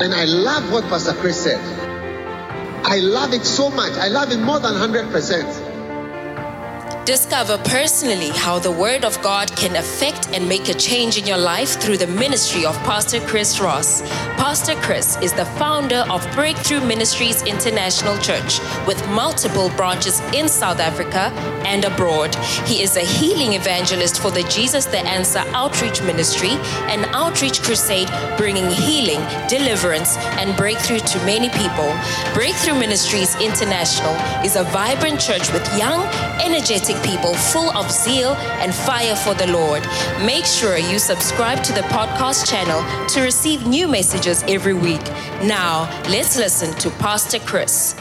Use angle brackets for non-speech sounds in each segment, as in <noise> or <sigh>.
And I love what Pastor Chris said. I love it so much. I love it more than 100%. Discover personally how the Word of God can affect and make a change in your life through the ministry of Pastor Chris Ross. Pastor Chris is the founder of Breakthrough Ministries International Church with multiple branches in South Africa and abroad. He is a healing evangelist for the Jesus the Answer Outreach Ministry, an outreach crusade bringing healing, deliverance, and breakthrough to many people. Breakthrough Ministries International is a vibrant church with young, energetic people full of zeal and fire for the Lord. Make sure you subscribe to the podcast channel to receive new messages every week. Now, let's listen to Pastor Chris.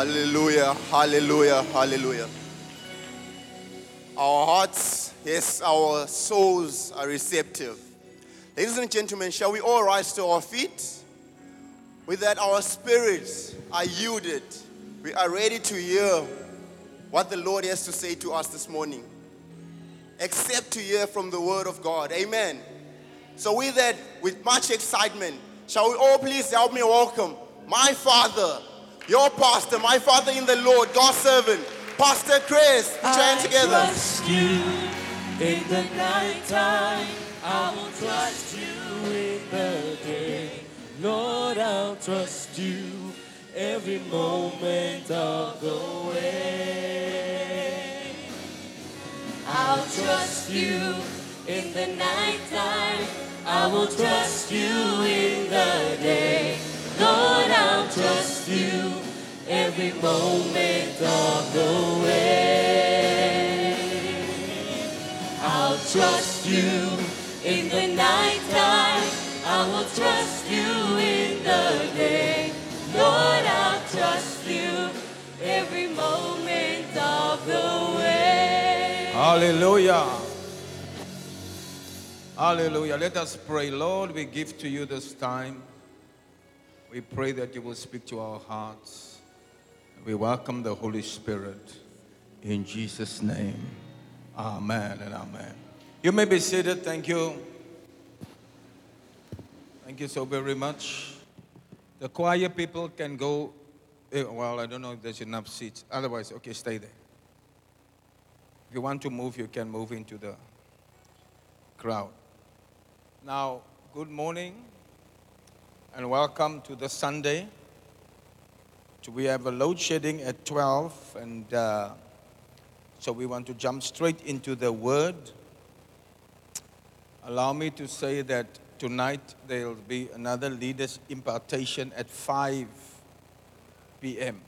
Hallelujah, hallelujah, hallelujah. Our hearts, yes, our souls are receptive. Ladies and gentlemen, shall we all rise to our feet? With that, our spirits are yielded. We are ready to hear what the Lord has to say to us this morning, except to hear from the Word of God. Amen. So, with that, with much excitement, shall we all please help me welcome my father, your pastor, my father in the Lord, God's servant, Pastor Chris. Hands together. trust you in the night time. I will trust you in the day. Lord, I'll trust you every moment of the way. I'll trust you in the night time. I will trust you in the day. Lord, I'll trust you every moment of the way. I'll trust you in the night time. I will trust you in the day. Lord, I'll trust you every moment of the way. Hallelujah. Hallelujah. Let us pray. Lord, we give to you this time. We pray that you will speak to our hearts. We welcome the Holy Spirit in Jesus' name. Amen and amen. You may be seated. Thank you. Thank you so very much. The choir people can go. eh, Well, I don't know if there's enough seats. Otherwise, okay, stay there. If you want to move, you can move into the crowd. Now, good morning and welcome to the Sunday. We have a load shedding at 12, and uh, so we want to jump straight into the Word. Allow me to say that tonight there will be another leaders' impartation at 5 p.m.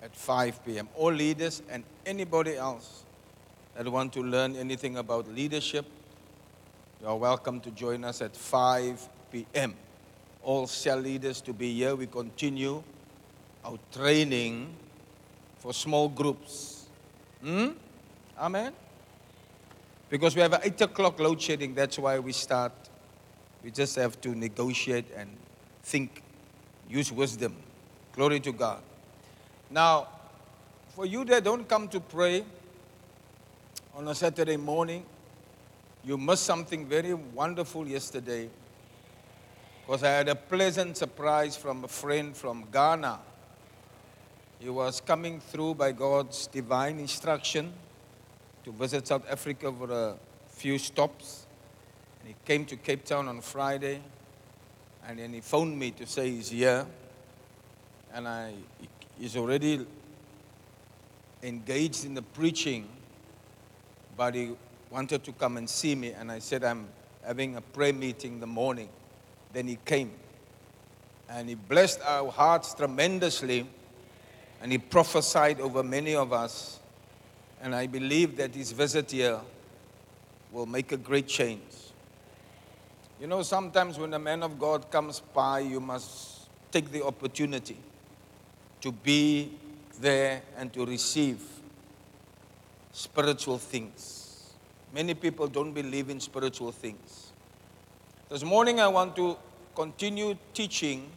At 5 p.m. All leaders and anybody else that want to learn anything about leadership, you are welcome to join us at 5 p.m. All cell leaders to be here. We continue our training for small groups. Hmm? Amen. Because we have an 8 o'clock load shedding, that's why we start. We just have to negotiate and think, use wisdom. Glory to God. Now, for you that don't come to pray on a Saturday morning, you missed something very wonderful yesterday because I had a pleasant surprise from a friend from Ghana. He was coming through by God's divine instruction to visit South Africa for a few stops. And he came to Cape Town on Friday, and then he phoned me to say he's here. And I, he's already engaged in the preaching, but he wanted to come and see me. And I said, I'm having a prayer meeting in the morning. Then he came, and he blessed our hearts tremendously, and he prophesied over many of us. And I believe that his visit here will make a great change. You know, sometimes when a man of God comes by, you must take the opportunity to be there and to receive spiritual things. Many people don't believe in spiritual things. This morning, I want to continue teaching.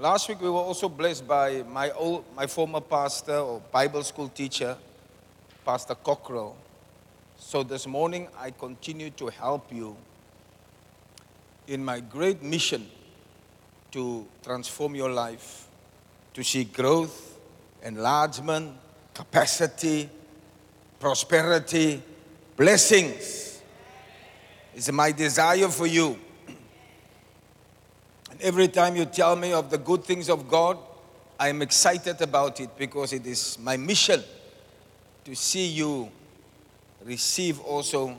Last week, we were also blessed by my, old, my former pastor or Bible school teacher, Pastor Cockrell. So this morning, I continue to help you in my great mission to transform your life, to see growth, enlargement, capacity, prosperity, blessings. It's my desire for you. Every time you tell me of the good things of God, I am excited about it because it is my mission to see you receive also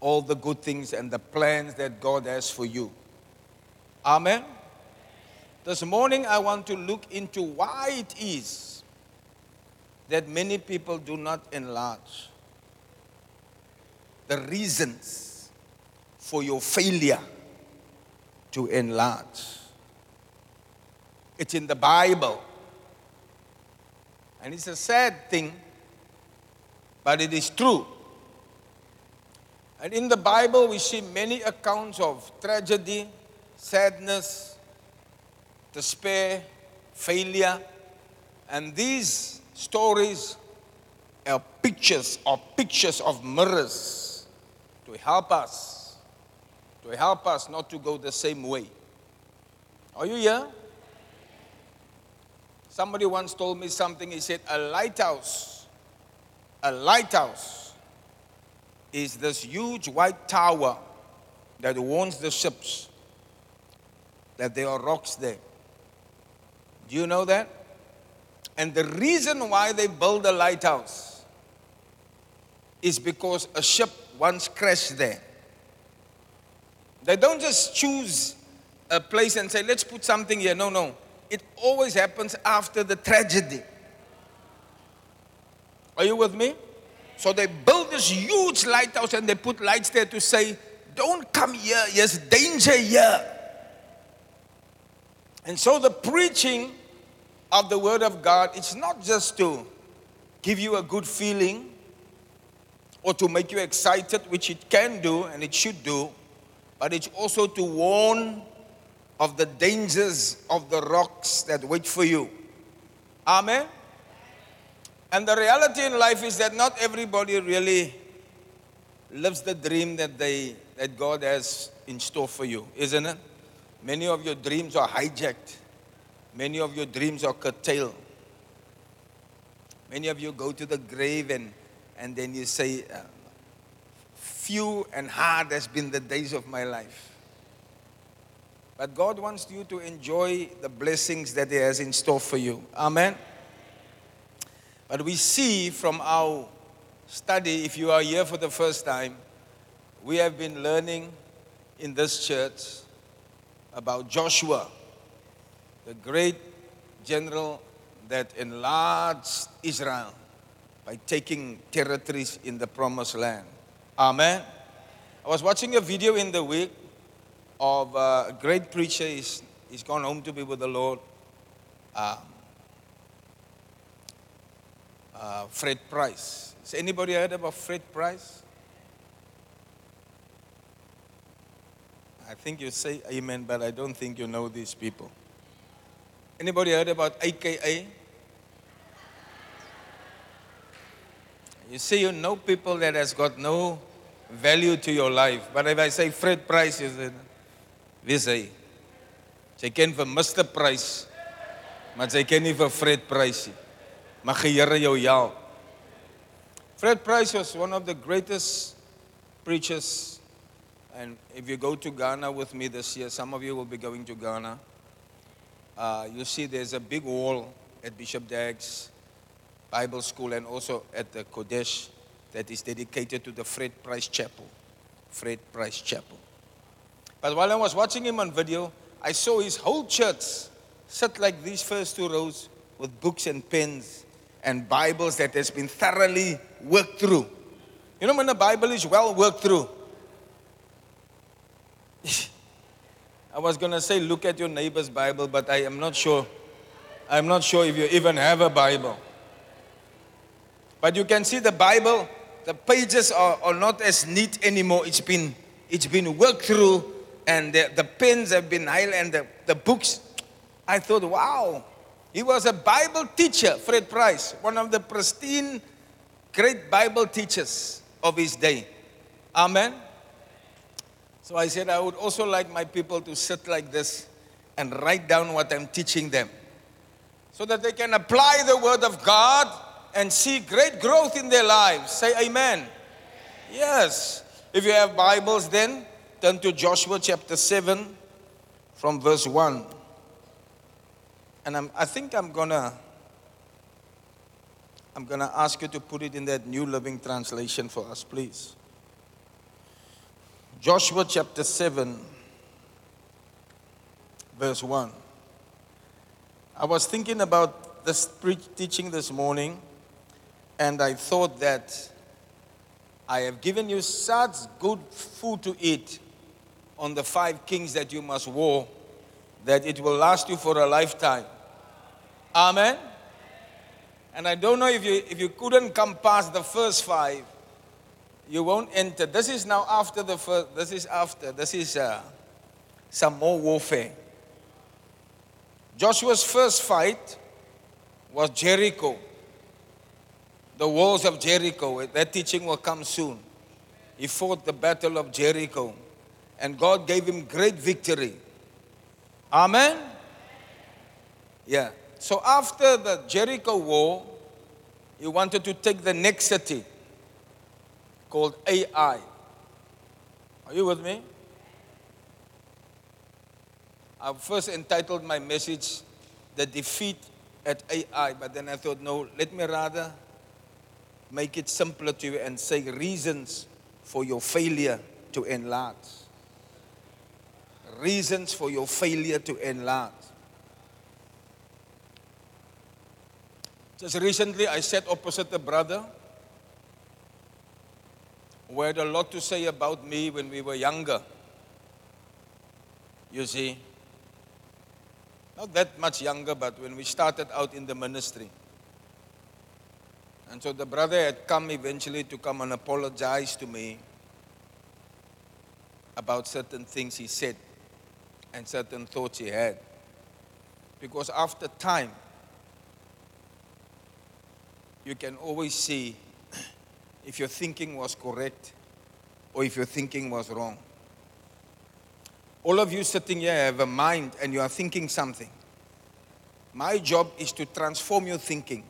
all the good things and the plans that God has for you. Amen. This morning, I want to look into why it is that many people do not enlarge. The reasons for your failure to enlarge. It's in the Bible. And it's a sad thing, but it is true. And in the Bible, we see many accounts of tragedy, sadness, despair, failure. And these stories are pictures or pictures of mirrors to help us, to help us not to go the same way. Are you here? Somebody once told me something. He said, A lighthouse, a lighthouse is this huge white tower that warns the ships that there are rocks there. Do you know that? And the reason why they build a lighthouse is because a ship once crashed there. They don't just choose a place and say, let's put something here. No, no. It always happens after the tragedy. Are you with me? So they build this huge lighthouse and they put lights there to say, don't come here, there's danger here. And so the preaching of the Word of God, it's not just to give you a good feeling or to make you excited, which it can do and it should do, but it's also to warn of the dangers of the rocks that wait for you. Amen. And the reality in life is that not everybody really lives the dream that they that God has in store for you, isn't it? Many of your dreams are hijacked. Many of your dreams are curtailed. Many of you go to the grave and, and then you say, uh, Few and hard has been the days of my life. But God wants you to enjoy the blessings that He has in store for you. Amen. But we see from our study, if you are here for the first time, we have been learning in this church about Joshua, the great general that enlarged Israel by taking territories in the promised land. Amen. I was watching a video in the week of a great preacher. He's, he's gone home to be with the Lord. Um, uh, Fred Price. Has anybody heard about Fred Price? I think you say amen, but I don't think you know these people. Anybody heard about AKA? You see, you know people that has got no value to your life. But if I say Fred Price, you say, Wie is hy? Sy ken Mr Price, maar sy ken vir Fred Price nie. Here jou. Fred Price was one of the greatest preachers and if you go to Ghana with me this year, some of you will be going to Ghana. Uh, you see there's a big wall at Bishop Dag's Bible School and also at the Kodesh that is dedicated to the Fred Price Chapel. Fred Price Chapel. But while I was watching him on video, I saw his whole church sit like these first two rows with books and pens and Bibles that has been thoroughly worked through. You know when the Bible is well worked through? <laughs> I was going to say look at your neighbor's Bible, but I am not sure. I'm not sure if you even have a Bible. But you can see the Bible, the pages are, are not as neat anymore. It's been, it's been worked through and the, the pens have been held and the, the books. I thought, wow, he was a Bible teacher, Fred Price, one of the pristine, great Bible teachers of his day. Amen. So I said, I would also like my people to sit like this and write down what I'm teaching them so that they can apply the Word of God and see great growth in their lives. Say amen. Yes. If you have Bibles, then Turn to Joshua chapter 7 from verse 1. And I'm, I think I'm gonna I'm gonna ask you to put it in that New Living Translation for us, please. Joshua chapter 7, verse 1. I was thinking about this teaching this morning, and I thought that I have given you such good food to eat on the five kings that you must war, that it will last you for a lifetime. Amen. And I don't know if you, if you couldn't come past the first five, you won't enter. This is now after the first, this is after, this is uh, some more warfare. Joshua's first fight was Jericho. The walls of Jericho. That teaching will come soon. He fought the battle of Jericho. And God gave him great victory. Amen? Yeah. So after the Jericho war, he wanted to take the next city called Ai. Are you with me? I first entitled my message The Defeat at Ai, but then I thought, no, let me rather make it simpler to you and say reasons for your failure to enlarge. Reasons for your failure to enlarge. Just recently, I sat opposite a brother who had a lot to say about me when we were younger. You see, not that much younger, but when we started out in the ministry. And so the brother had come eventually to come and apologize to me about certain things he said and certain thoughts he had. Because after time, you can always see <clears throat> if your thinking was correct or if your thinking was wrong. All of you sitting here have a mind and you are thinking something. My job is to transform your thinking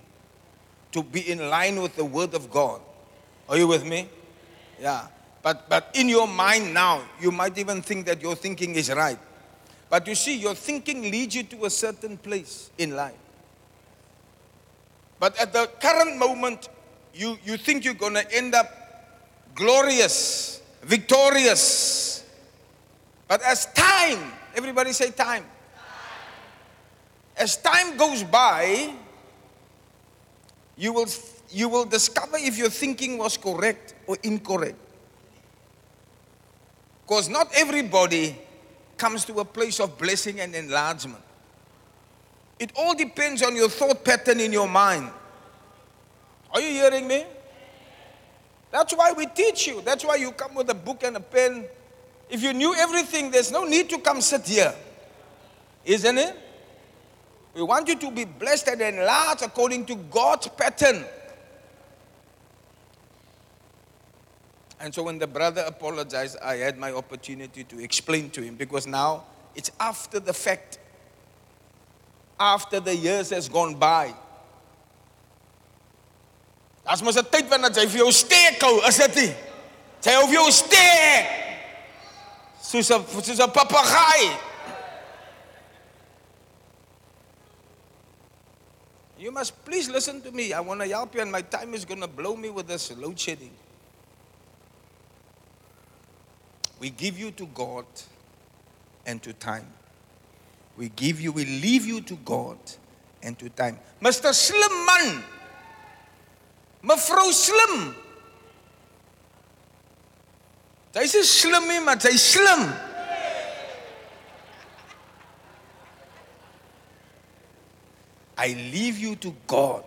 to be in line with the Word of God. Are you with me? Yeah. But, but in your mind now, you might even think that your thinking is right. But you see, your thinking leads you to a certain place in life. But at the current moment, you, you think you're going to end up glorious, victorious. But as time, everybody say time. As time goes by, you will, you will discover if your thinking was correct or incorrect. Because not everybody comes to a place of blessing and enlargement. It all depends on your thought pattern in your mind. Are you hearing me? That's why we teach you. That's why you come with a book and a pen. If you knew everything, there's no need to come sit here. Isn't it? We want you to be blessed and enlarged according to God's pattern. And so when the brother apologized, I had my opportunity to explain to him because now it's after the fact, after the years has gone by. As mos 'n tyd wanneer jy vir jou steek hou, is dit nie? Jy hou vir jou. You must please listen to me. I want to help you, and my time is going to blow me with this load shedding. We give you to God and to time. We give you, we leave you to God and to time. Mr. Slim man, mevrou slim. Sy's 'n slimmie, maar sy's slim. I leave you to God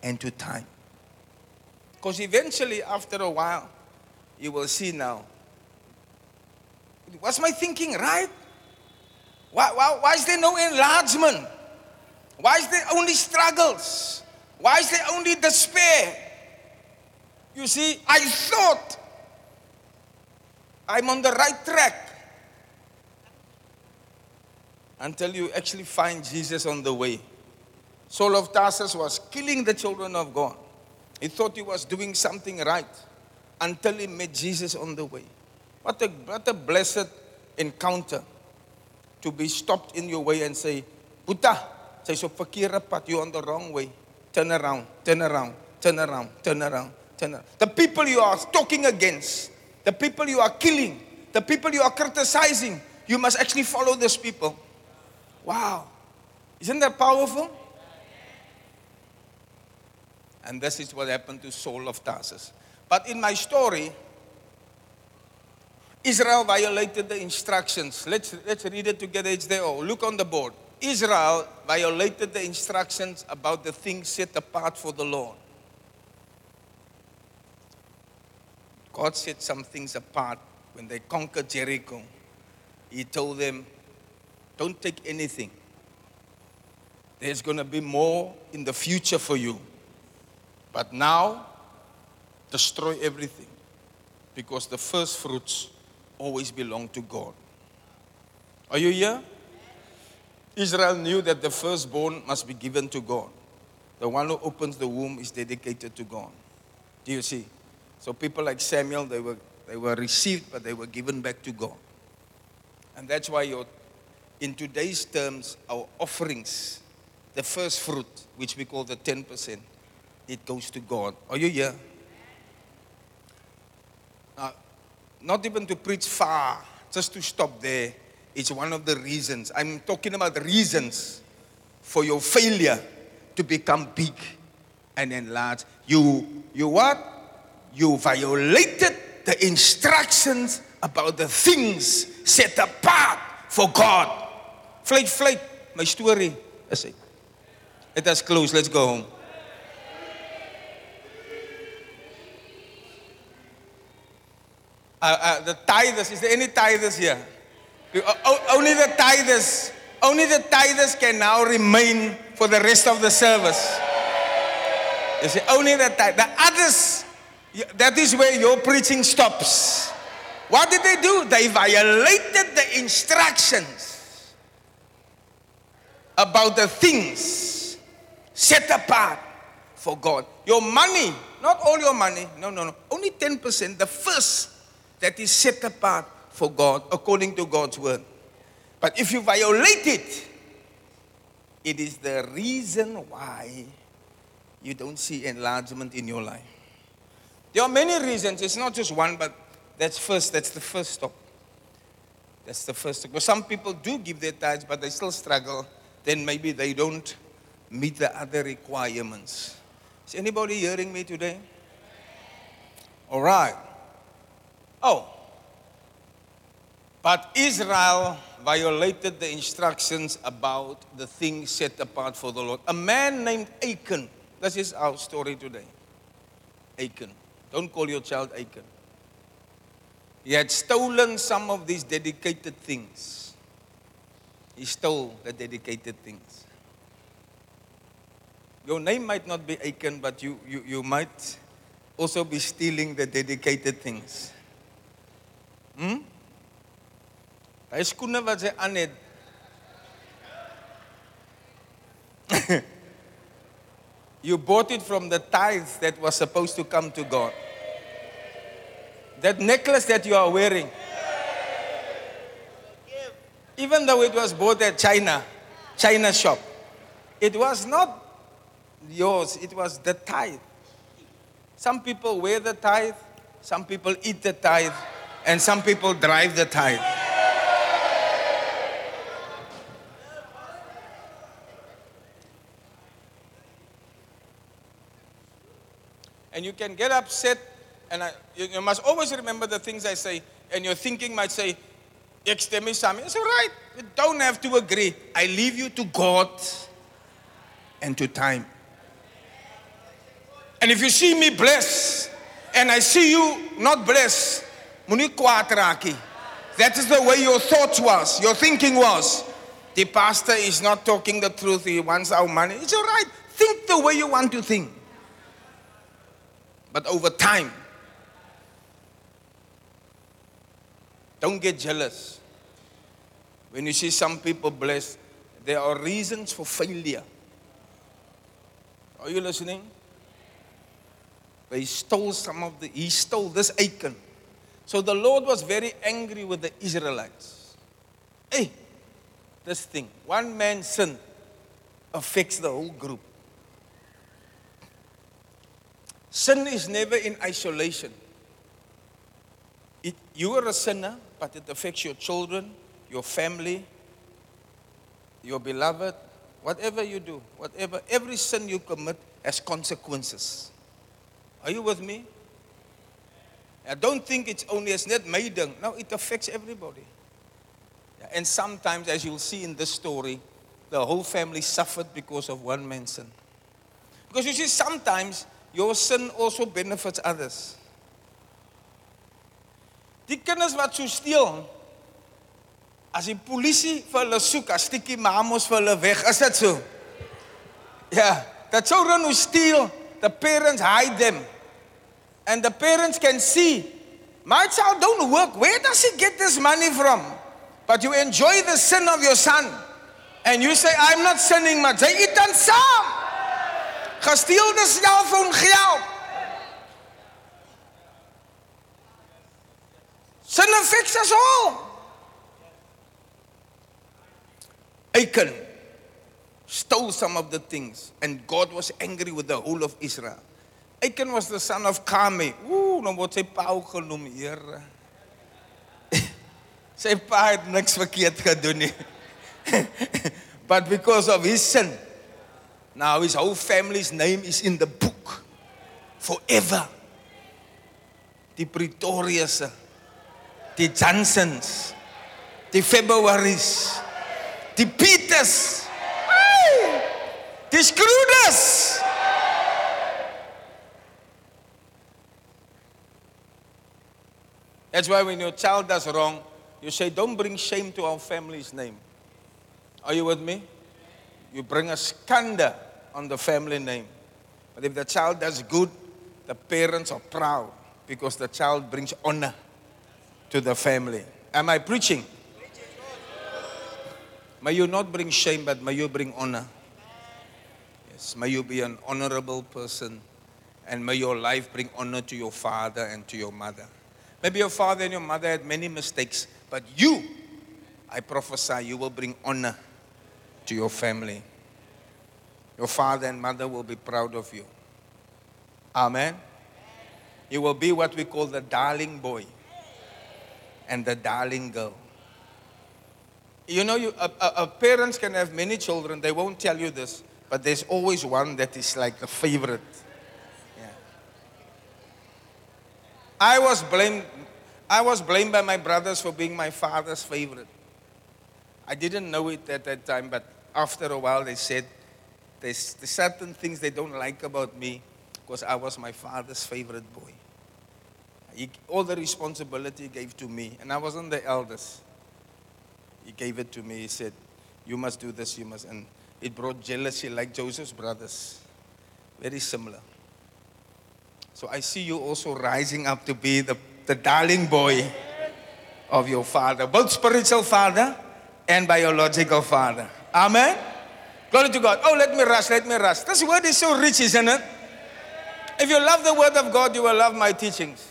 and to time. Because eventually, after a while, you will see now. Was my thinking right? Why, why, why is there no enlargement? Why is there only struggles? Why is there only despair? You see, I thought I'm on the right track until you actually find Jesus on the way. Saul of Tarsus was killing the children of God. He thought he was doing something right until he met Jesus on the way. What a, what a blessed encounter to be stopped in your way and say, Buddha, jy's op verkeerde pad, you're on the wrong way. Turn around, turn around, turn around, turn around, turn around. The people you are talking against, the people you are killing, the people you are criticizing, you must actually follow those people. Wow. Isn't that powerful? And this is what happened to Saul of Tarsus. But in my story, Israel violated the instructions. Let's, let's read it together. It's there. Oh, look on the board. Israel violated the instructions about the things set apart for the Lord. God set some things apart when they conquered Jericho. He told them, Don't take anything. There's going to be more in the future for you. But now, destroy everything. Because the first fruits always belong to God. Are you here? Israel knew that the firstborn must be given to God. The one who opens the womb is dedicated to God. Do you see? So people like Samuel, they were, they were received, but they were given back to God. And that's why your, in today's terms, our offerings, the first fruit, which we call the 10%, it goes to God. Are you here? Uh, not even to preach far, just to stop there. It's one of the reasons. I'm talking about reasons for your failure to become big and enlarge. You, you what? You violated the instructions about the things set apart for God. Flight, flight. My story. Is it? Let us close. Let's go home. Uh, uh, the tithers. Is there any tithers here? Only the tithers. Only the tithers can now remain for the rest of the service. You see, only the tithers. The others, that is where your preaching stops. What did they do? They violated the instructions about the things set apart for God. Your money, not all your money, no, no, no, only 10%, the first that is set apart for God according to God's word. But if you violate it, it is the reason why you don't see enlargement in your life. There are many reasons, it's not just one, but that's first, that's the first stop. That's the first stop. Because some people do give their tithes, but they still struggle. Then maybe they don't meet the other requirements. Is anybody hearing me today? All right. Oh. But Israel violated the instructions about the things set apart for the Lord. A man named Achan. This is our story today. Achan. Don't call your child Achan. He had stolen some of these dedicated things. He stole the dedicated things. Your name might not be Achan, but you, you, you might also be stealing the dedicated things. Hmm? <laughs> You bought it from the tithes that was supposed to come to God. That necklace that you are wearing. Even though it was bought at China, China shop, it was not yours, it was the tithe. Some people wear the tithe, some people eat the tithe, and some people drive the tithe. And you can get upset, and I, you, you must always remember the things I say, and your thinking might say, Ek stem nie saam. It's all right. You don't have to agree. I leave you to God and to time. And if you see me blessed and I see you not blessed, moenie kwaad. That is the way your thoughts was, your thinking was. The pastor is not talking the truth. He wants our money. It's all right. Think the way you want to think. But over time, don't get jealous. When you see some people blessed, there are reasons for failure. Are you listening? They stole some of the, he stole this Achan. So the Lord was very angry with the Israelites. Hey, this thing, one man's sin affects the whole group. Sin is never in isolation. You are a sinner, but it affects your children, your family, your beloved, whatever you do, whatever, every sin you commit has consequences. Are you with me? I don't think it's only as net maiden. No, it affects everybody. And sometimes, as you'll see in this story, the whole family suffered because of one man's sin. Because you see, sometimes your sin also benefits others. Die kinders wat so steel, as die polisie vir hulle soek, as stukkie mamos vir hulle weg, is dit so? Yeah, the children who steal, the parents hide them. And the parents can see, my child don't work. Where does he get this money from? But you enjoy the sin of your son. And you say, I'm not sinning much. Jy eet dan saam. Gesteelde selfoon geld. Sin affects us all. Achan stole some of the things, and God was angry with the whole of Israel. Achan was the son of Carmi. Ooh, nou word sy pa genoem, Here. <laughs> sy pa het niks verkeerd gedoen nie. <laughs> but because of his sin, now his whole family's name is in the book forever. Die Pretorius, die Johnsons, die Februaries, die Peters, die Scrooders. That's why when your child does wrong, you say, Don't bring shame to our family's name. Are you with me? You bring a scandal on the family name. But if the child does good, the parents are proud because the child brings honor to the family. Am I preaching? May you not bring shame, but may you bring honor. Yes, may you be an honorable person, and may your life bring honor to your father and to your mother. Maybe your father and your mother had many mistakes, but you, I prophesy, you will bring honor to your family. Your father and mother will be proud of you. Amen. You will be what we call the darling boy and the darling girl. You know, you, uh, uh, parents can have many children, they won't tell you this, but there's always one that is like a favorite. Yeah. I was blamed. I was blamed by my brothers for being my father's favorite. I didn't know it at that time, but after a while they said there's, there's certain things they don't like about me because I was my father's favorite boy. He, all the responsibility he gave to me, and I wasn't the eldest. He gave it to me. He said, You must do this, you must. And it brought jealousy like Joseph's brothers. Very similar. So I see you also rising up to be the, the darling boy of your father, both spiritual father and biological father. Amen. Glory to God. Oh, let me rush, let me rush. This word is so rich, isn't it? If you love the word of God, you will love my teachings.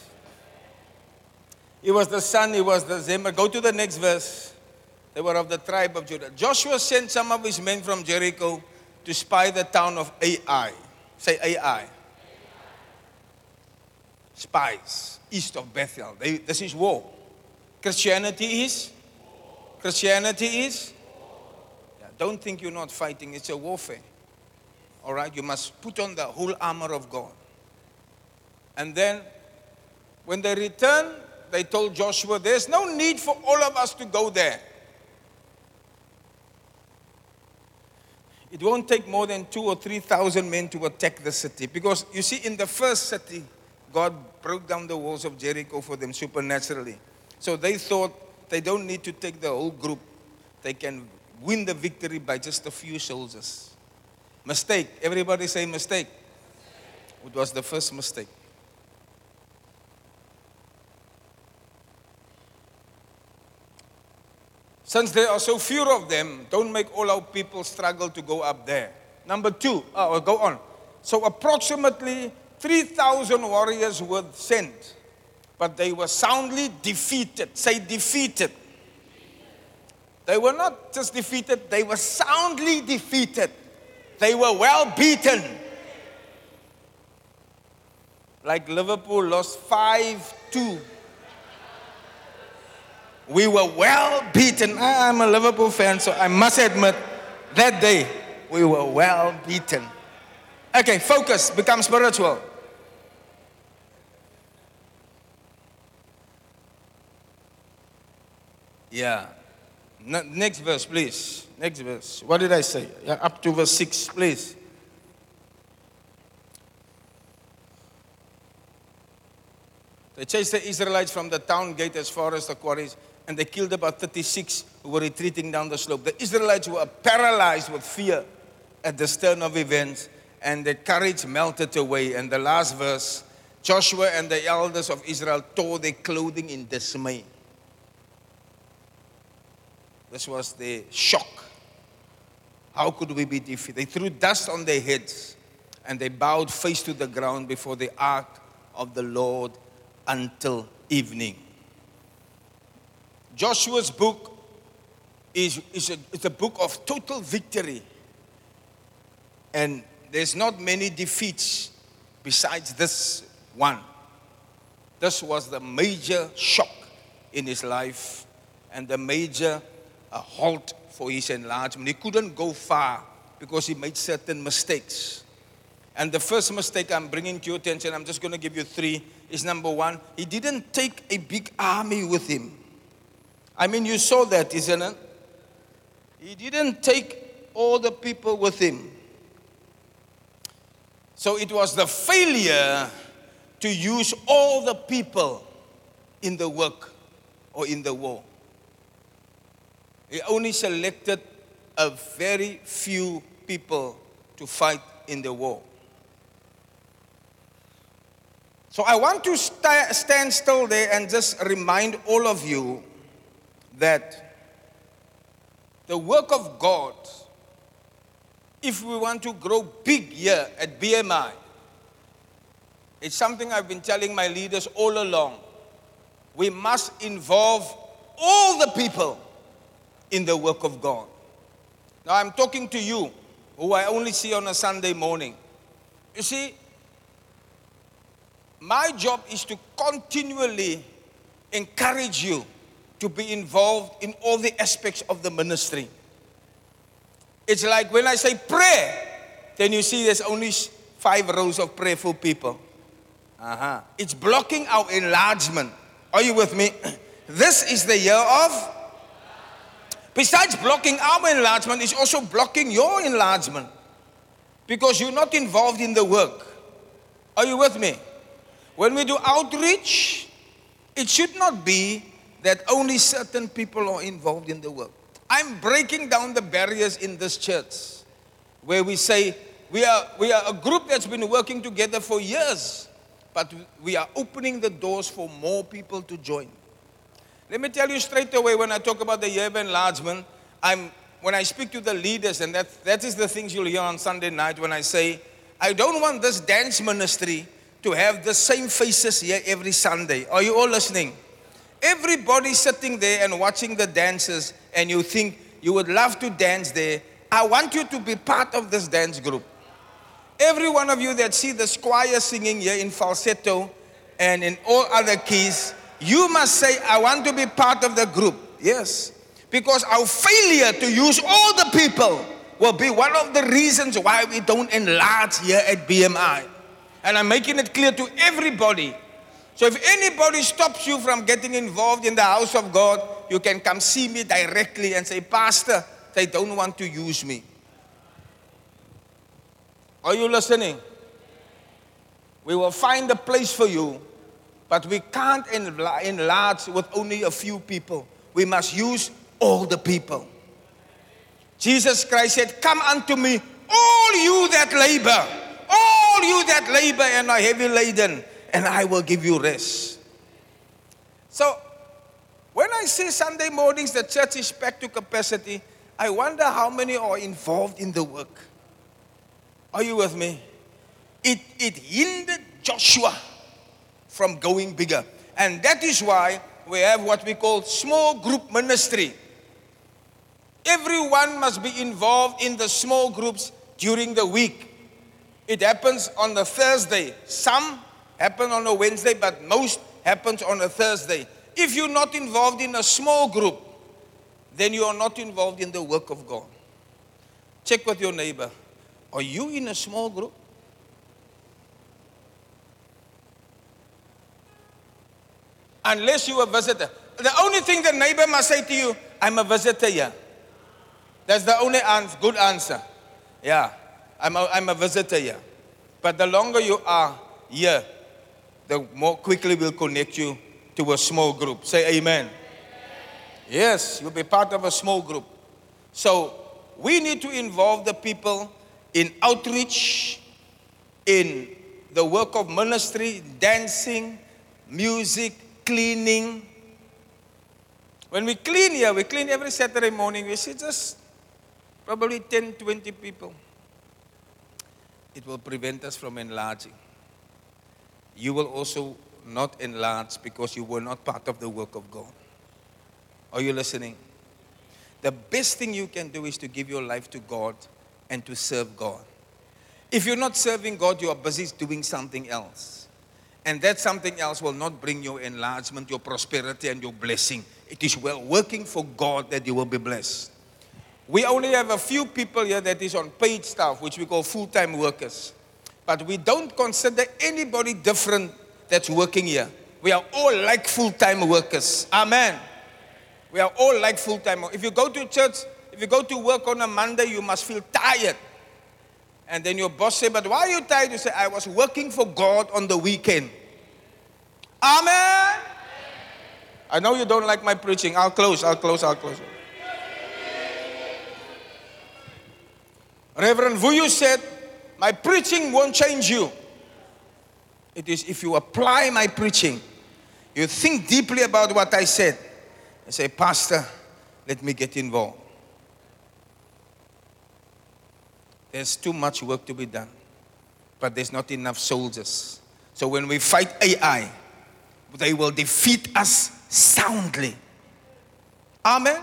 He was the son, he was the Zimri. Go to the next verse. They were of the tribe of Judah. Joshua sent some of his men from Jericho to spy the town of Ai. Say Ai. Spies east of Bethel. They, this is war. Christianity is? Christianity is? Yeah, don't think you're not fighting, it's a warfare. All right, you must put on the whole armor of God. And then, when they returned, they told Joshua, There's no need for all of us to go there. It won't take more than two or three thousand men to attack the city. Because you see, in the first city, God broke down the walls of Jericho for them supernaturally. So they thought they don't need to take the whole group, they can win the victory by just a few soldiers. Mistake. Everybody say mistake. It was the first mistake. Since there are so few of them, don't make all our people struggle to go up there. Number two, ah, oh, go on. So approximately 3,000 warriors were sent, but they were soundly defeated. Say defeated. They were not just defeated, they were soundly defeated. They were well beaten. Like Liverpool lost 5 2 we were well beaten. I'm a Liverpool fan, so I must admit that day we were well beaten. Okay, focus, become spiritual. Yeah. Next verse, please. Next verse. What did I say? Yeah, up to verse 6, please. They chased the Israelites from the town gate as far as the quarries, and they killed about 36 who were retreating down the slope. The Israelites were paralyzed with fear at the stern of events, and their courage melted away. And the last verse Joshua and the elders of Israel tore their clothing in dismay. This was the shock. How could we be defeated? They threw dust on their heads and they bowed face to the ground before the ark of the Lord until evening. Joshua's book is, is, a, is a book of total victory. And there's not many defeats besides this one. This was the major shock in his life and the major uh, halt for his enlargement. He couldn't go far because he made certain mistakes. And the first mistake I'm bringing to your attention, I'm just going to give you three, is number one, he didn't take a big army with him. I mean, you saw that, isn't it? He didn't take all the people with him. So it was the failure to use all the people in the work or in the war. He only selected a very few people to fight in the war. So I want to sta- stand still there and just remind all of you that the work of God, if we want to grow big here at BMI, it's something I've been telling my leaders all along. We must involve all the people in the work of God. Now I'm talking to you who I only see on a Sunday morning. You see, my job is to continually encourage you to be involved in all the aspects of the ministry. It's like when I say prayer, then you see there's only five rows of prayerful people. Uh-huh. It's blocking our enlargement. Are you with me? <clears throat> This is the year of. Besides blocking our enlargement, it's also blocking your enlargement because you're not involved in the work. Are you with me? When we do outreach, it should not be that only certain people are involved in the work. I'm breaking down the barriers in this church where we say we are, we are a group that's been working together for years but we are opening the doors for more people to join. Let me tell you straight away when I talk about the year of enlargement, I'm when I speak to the leaders, and that, that is the things you'll hear on Sunday night when I say, I don't want this dance ministry to have the same faces here every Sunday. Are you all listening? Everybody sitting there and watching the dances, and you think you would love to dance there. I want you to be part of this dance group. Every one of you that see the squire singing here in falsetto and in all other keys, you must say, I want to be part of the group. Yes. Because our failure to use all the people will be one of the reasons why we don't enlarge here at BMI. And I'm making it clear to everybody. So if anybody stops you from getting involved in the house of God, you can come see me directly and say, Pastor, they don't want to use me. Are you listening? We will find a place for you, but we can't enlarge with only a few people. We must use all the people. Jesus Christ said, Come unto me, all you that labor, all you that labor and are heavy laden, and I will give you rest. So, when I say Sunday mornings the church is packed to capacity, I wonder how many are involved in the work. Are you with me? It, it hindered Joshua from going bigger. And that is why we have what we call small group ministry. Everyone must be involved in the small groups during the week. It happens on the Thursday. Some happen on a Wednesday, but most happens on a Thursday. If you're not involved in a small group, then you are not involved in the work of God. Check with your neighbor. Are you in a small group? Unless you are a visitor. The only thing the neighbor must say to you, I'm a visitor here. That's the only good answer. Yeah, I'm a, I'm a visitor here. But the longer you are here, the more quickly we'll connect you to a small group. Say amen. Yes, you'll be part of a small group. So we need to involve the people in outreach, in the work of ministry, dancing, music, cleaning. When we clean here, we clean every Saturday morning. We see just probably 10, 20 people. It will prevent us from enlarging. You will also not enlarge because you were not part of the work of God. Are you listening? The best thing you can do is to give your life to God and to serve God. If you're not serving God, you are busy doing something else. And that something else will not bring your enlargement, your prosperity, and your blessing. It is well working for God that you will be blessed. We only have a few people here that is on paid staff, which we call full time workers. But we don't consider anybody different that's working here. We are all like full time workers. Amen. We are all like full time. If you go to church, if you go to work on a Monday, you must feel tired. And then your boss say, But why are you tired? You say, I was working for God on the weekend. Amen. I know you don't like my preaching. I'll close, I'll close, I'll close. Reverend Vuyu said, My preaching won't change you. It is if you apply my preaching, you think deeply about what I said, and say, Pastor, let me get involved. There's too much work to be done, but there's not enough soldiers. So when we fight Ai, they will defeat us soundly. Amen.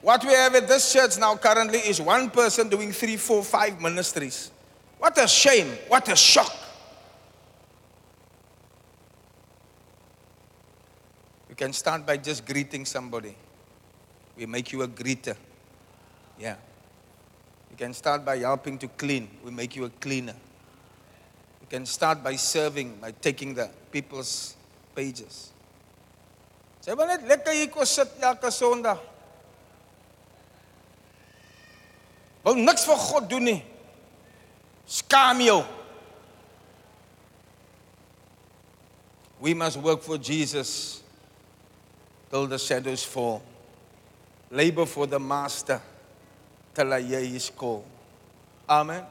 What we have at this church now currently is one person doing three, four, five ministries. What a shame. What a shock. You can start by just greeting somebody. We make you a greeter. Yeah. You can start by helping to clean. We make you a cleaner. You can start by serving, by taking the people's pages. Sê maar net lekker hier kom sit elke Sondag. Wil niks vir God doen nie. Skaam jou. We must work for Jesus till the shadows fall. Labor for the master till hy is call. Amen.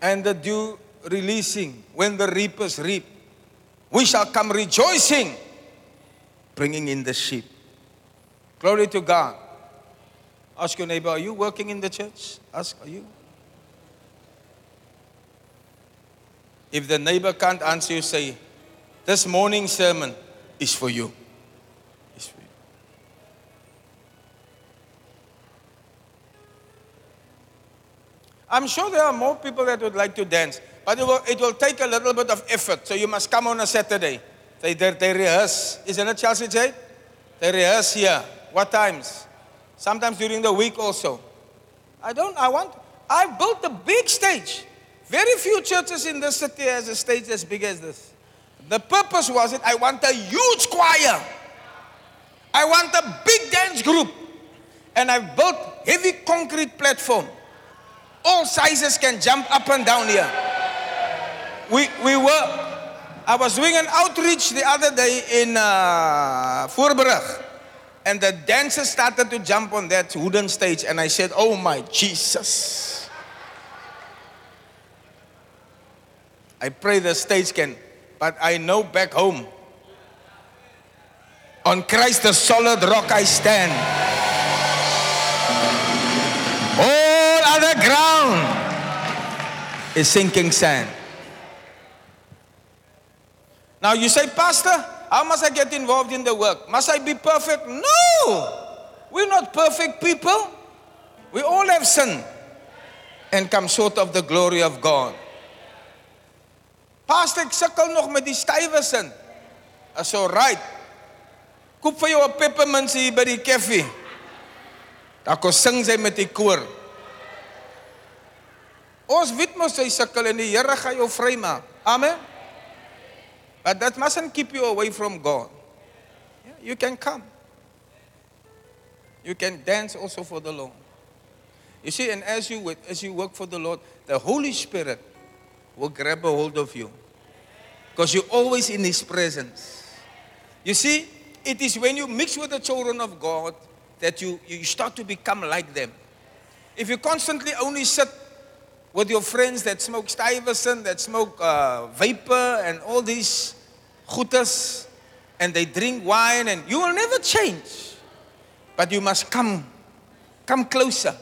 And the dew releasing when the reapers reap. We shall come rejoicing, bringing in the sheep. Glory to God. Ask your neighbor, are you working in the church? Ask, are you? If the neighbor can't answer you, say, This morning sermon is for you. For you. I'm sure there are more people that would like to dance, but it will, it will take a little bit of effort. So you must come on a Saturday. They, they, they rehearse. Isn't it, Chelsea J? They rehearse here. What times? Sometimes during the week also. I don't, I want, I built a big stage. Very few churches in this city has a stage as big as this. The purpose was it, I want a huge choir. I want a big dance group. And I've built heavy concrete platform. All sizes can jump up and down here. We, we were, I was doing an outreach the other day in uh, Voorbrug. And the dancers started to jump on that wooden stage. And I said, Oh my Jesus. I pray the stage can, but I know back home. On Christ the solid rock I stand. All other ground is sinking sand. Now you say, Pastor, how must I get involved in the work? Must I be perfect? No! We're not perfect people. We all have sin and come short of the glory of God. Pastor, ek sukkel nog met die stywe sin. Is all right. Koop vir jou 'n peppermint hier by die koffie. Dan kom sing sy met die koor. Ons weet mos hy sukkel en die Here gaan jou vrymaak. Amen. But that mustn't keep you away from God. Yeah, you can come. You can dance also for the Lord. You see, and as you, as you work for the Lord, the Holy Spirit will grab a hold of you. Because you're always in His presence. You see, it is when you mix with the children of God that you, you start to become like them. If you constantly only sit with your friends that smoke Stuyvesant, that smoke uh, vapor and all these goedes, and they drink wine, and you will never change. But you must come, come closer.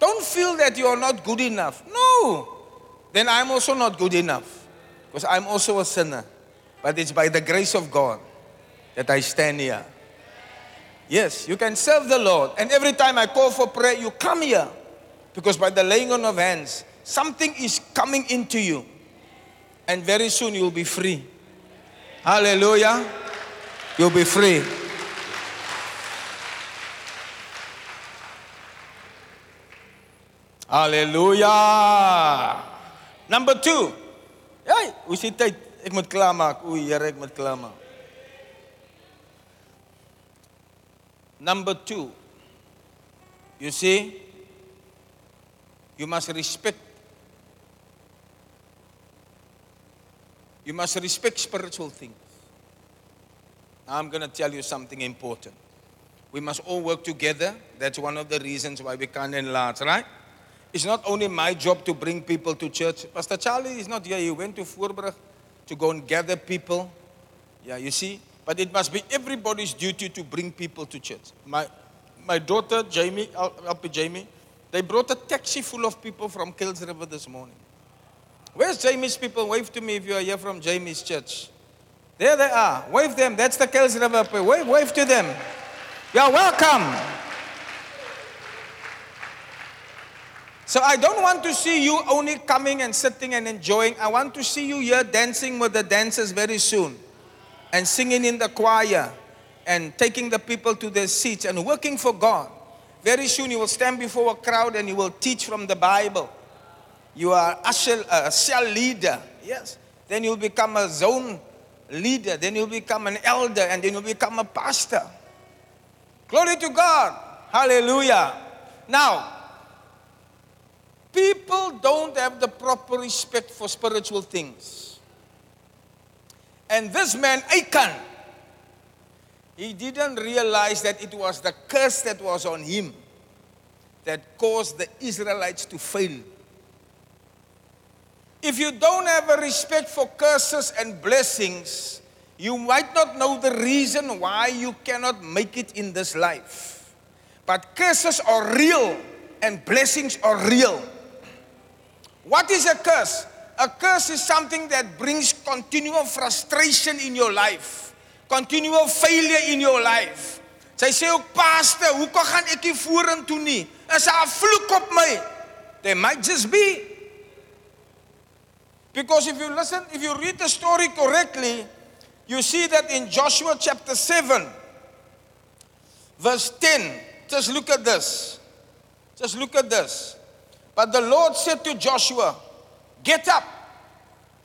Don't feel that you are not good enough. No. Then I'm also not good enough. Because I'm also a sinner. But it's by the grace of God that I stand here. Yes, you can serve the Lord. And every time I call for prayer, you come here. Because by the laying on of hands, something is coming into you. And very soon you'll be free. Hallelujah. You'll be free. Hallelujah. Number two. Hey, hoe die tyd? Ek moet klaarmaak. O, Here, ek moet klaarmaak. Number two. You see, you must respect. You must respect spiritual things. I'm going to tell you something important. We must all work together. That's one of the reasons why we can't enlarge, right? It's not only my job to bring people to church. Pastor Charlie is not here. He went to Voorbrug to go and gather people. Yeah, you see? But it must be everybody's duty to bring people to church. My, my daughter, Jamie, LP Jamie, they brought a taxi full of people from Kuils River this morning. Where's Jamie's people? Wave to me if you are here from Jamie's church. There they are. Wave them. That's the Kuils River. Wave, wave to them. You're welcome. So I don't want to see you only coming and sitting and enjoying. I want to see you here dancing with the dancers very soon and singing in the choir and taking the people to their seats and working for God. Very soon you will stand before a crowd and you will teach from the Bible. You are a cell, leader, yes. Then you'll become a zone leader. Then you'll become an elder and then you'll become a pastor. Glory to God. Hallelujah. Now, people don't have the proper respect for spiritual things. And this man, Achan, he didn't realize that it was the curse that was on him that caused the Israelites to fail. If you don't have a respect for curses and blessings, you might not know the reason why you cannot make it in this life. But curses are real and blessings are real. What is a curse? A curse is something that brings continual frustration in your life, continual failure in your life. Sy sê ook pastor, hoekom gaan ek nie vorentoe nie? Is 'n vloek op my. There might just be. Because if you listen, if you read the story correctly, you see that in Joshua chapter 7 verse 10, just look at this. Just look at this. But the Lord said to Joshua, Get up.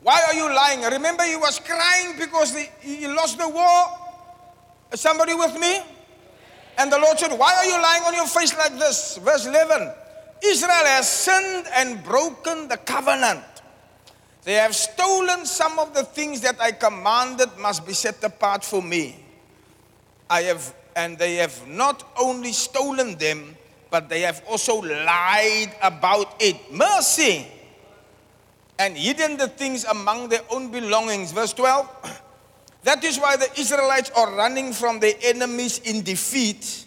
Why are you lying? Remember, he was crying because he lost the war. Is somebody with me? And the Lord said, Why are you lying on your face like this? Verse 11 Israel has sinned and broken the covenant. They have stolen some of the things that I commanded must be set apart for me. I have, and they have not only stolen them, but they have also lied about it. Mercy. And hidden the things among their own belongings. Verse 12. <clears throat> That is why the Israelites are running from their enemies in defeat.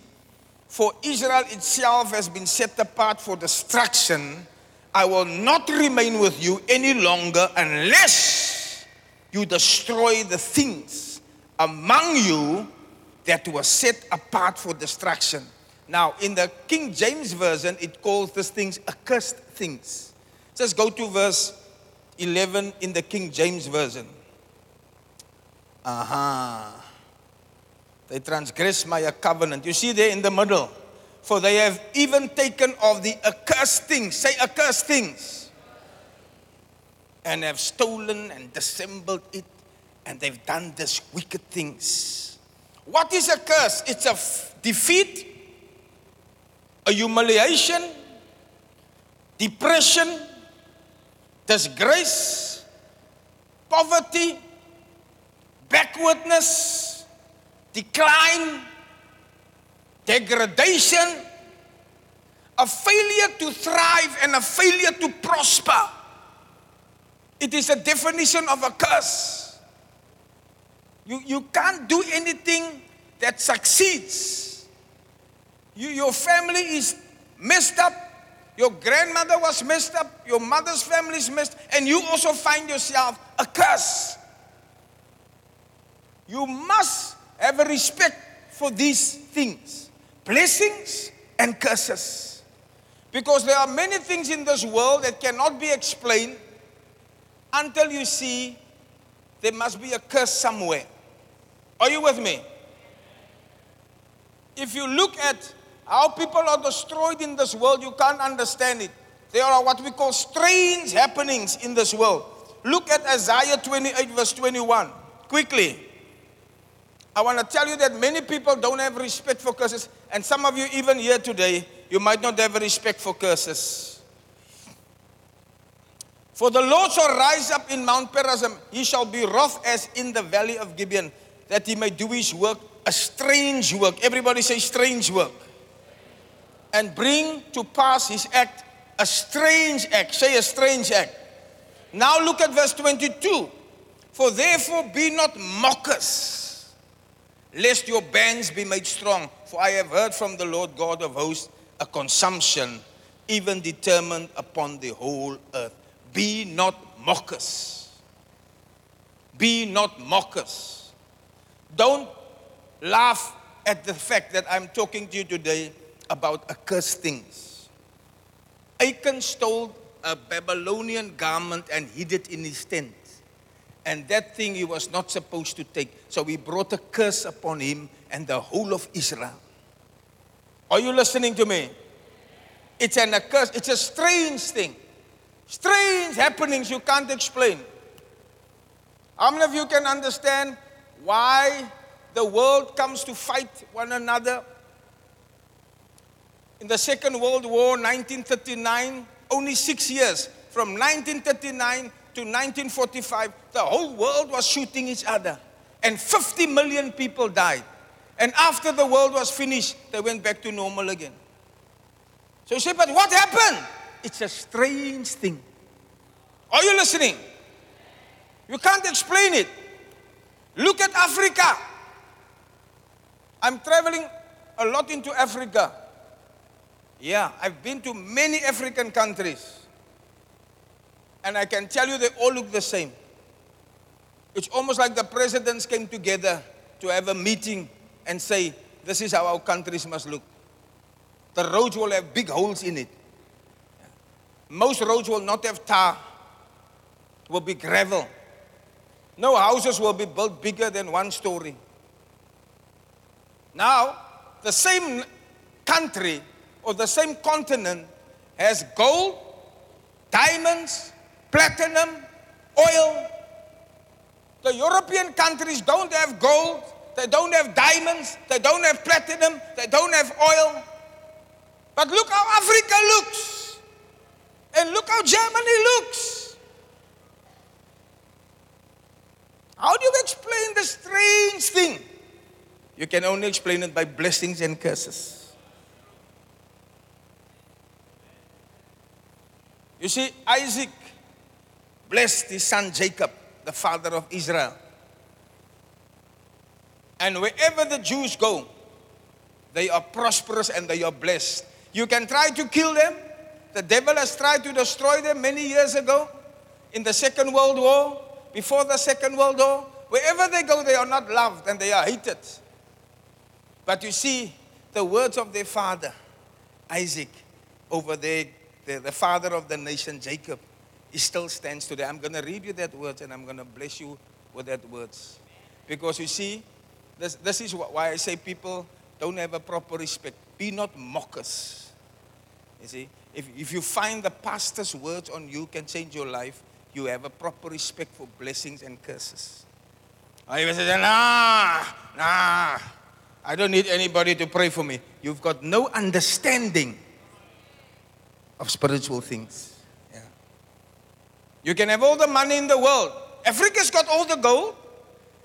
For Israel itself has been set apart for destruction. I will not remain with you any longer unless you destroy the things among you that were set apart for destruction. Now, in the King James Version, it calls these things accursed things. Just go to verse 11 in the King James Version. Aha. They transgress my covenant. You see there in the middle. For they have even taken of the accursed things. Say accursed things. And have stolen and dissembled it. And they've done this wicked things. What is a curse? It's a f- defeat humiliation, depression, disgrace, poverty, backwardness, decline, degradation, a failure to thrive and a failure to prosper. It is a definition of a curse. You, you can't do anything that succeeds. You, your family is messed up. Your grandmother was messed up. Your mother's family is messed And you also find yourself a curse. You must have a respect for these things blessings and curses. Because there are many things in this world that cannot be explained until you see there must be a curse somewhere. Are you with me? If you look at how people are destroyed in this world, you can't understand it. There are what we call strange happenings in this world. Look at Isaiah 28, verse 21. Quickly. I want to tell you that many people don't have respect for curses, and some of you, even here today, you might not have respect for curses. For the Lord shall rise up in Mount Perazim, he shall be wroth as in the valley of Gibeon, that he may do his work, a strange work. Everybody say strange work. And bring to pass his act, a strange act. Say a strange act. Now look at verse 22. For therefore be not mockers lest your bands be made strong. For I have heard from the Lord God of hosts a consumption, even determined upon the whole earth. Be not mockers. Be not mockers. Don't laugh at the fact that I'm talking to you today about accursed things. Achan stole a Babylonian garment and hid it in his tent. And that thing he was not supposed to take. So he brought a curse upon him and the whole of Israel. Are you listening to me? It's an curse. It's a strange thing. Strange happenings you can't explain. How many of you can understand why the world comes to fight one another? In the Second World War, 1939, only six years, from 1939 to 1945, the whole world was shooting each other. And 50 million people died. And after the world was finished, they went back to normal again. So you say, but what happened? It's a strange thing. Are you listening? You can't explain it. Look at Africa. I'm traveling a lot into Africa. Yeah, I've been to many African countries. And I can tell you they all look the same. It's almost like the presidents came together to have a meeting and say, This is how our countries must look. The roads will have big holes in it. Most roads will not have tar, will be gravel. No houses will be built bigger than one story. Now, the same country or the same continent has gold, diamonds, platinum, oil. The European countries don't have gold, they don't have diamonds, they don't have platinum, they don't have oil. But look how Africa looks. And look how Germany looks. How do you explain the strange thing? You can only explain it by blessings and curses. You see, Isaac blessed his son Jacob, the father of Israel. And wherever the Jews go, they are prosperous and they are blessed. You can try to kill them. The devil has tried to destroy them many years ago in the Second World War, before the Second World War. Wherever they go, they are not loved and they are hated. But you see, the words of their father, Isaac, over there, the, the father of the nation, Jacob, it still stands today. I'm going to read you that words and I'm going to bless you with that words. Because you see, this, this is why I say people don't have a proper respect. Be not mockers. You see, if, if you find the pastor's words on you can change your life, you have a proper respect for blessings and curses. I even say, nah, nah. I don't need anybody to pray for me. You've got no understanding of spiritual things. Yeah. You can have all the money in the world. Africa's got all the gold.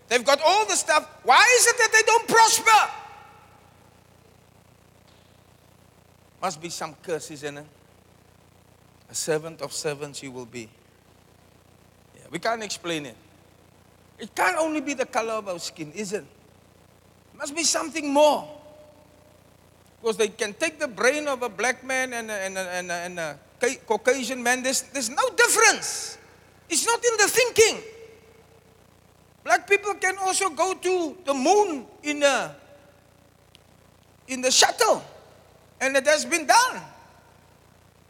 They've got all the stuff. Why is it that they don't prosper? Must be some curses in it. A servant of servants you will be. Yeah, we can't explain it. It can't only be the color of our skin, is it? It must be something more. Because they can take the brain of a black man and a, and a, and a, and a Caucasian man. There's, there's no difference. It's not in the thinking. Black people can also go to the moon in a, in the shuttle. And it has been done.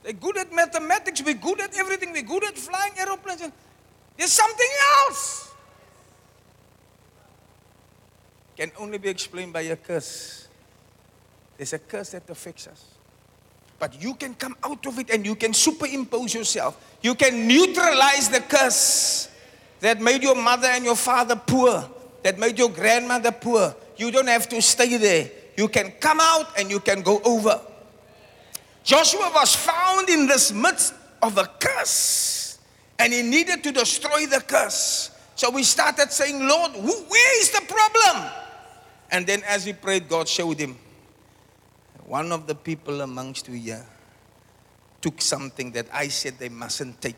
They're good at mathematics, we're good at everything, we're good at flying aeroplanes. There's something else. Can only be explained by a curse. There's a curse that affects us. But you can come out of it and you can superimpose yourself. You can neutralize the curse that made your mother and your father poor, that made your grandmother poor. You don't have to stay there. You can come out and you can go over. Joshua was found in this midst of a curse and he needed to destroy the curse. So we started saying, Lord, who, where is the problem? And then as he prayed, God showed him. One of the people amongst you here took something that I said they mustn't take.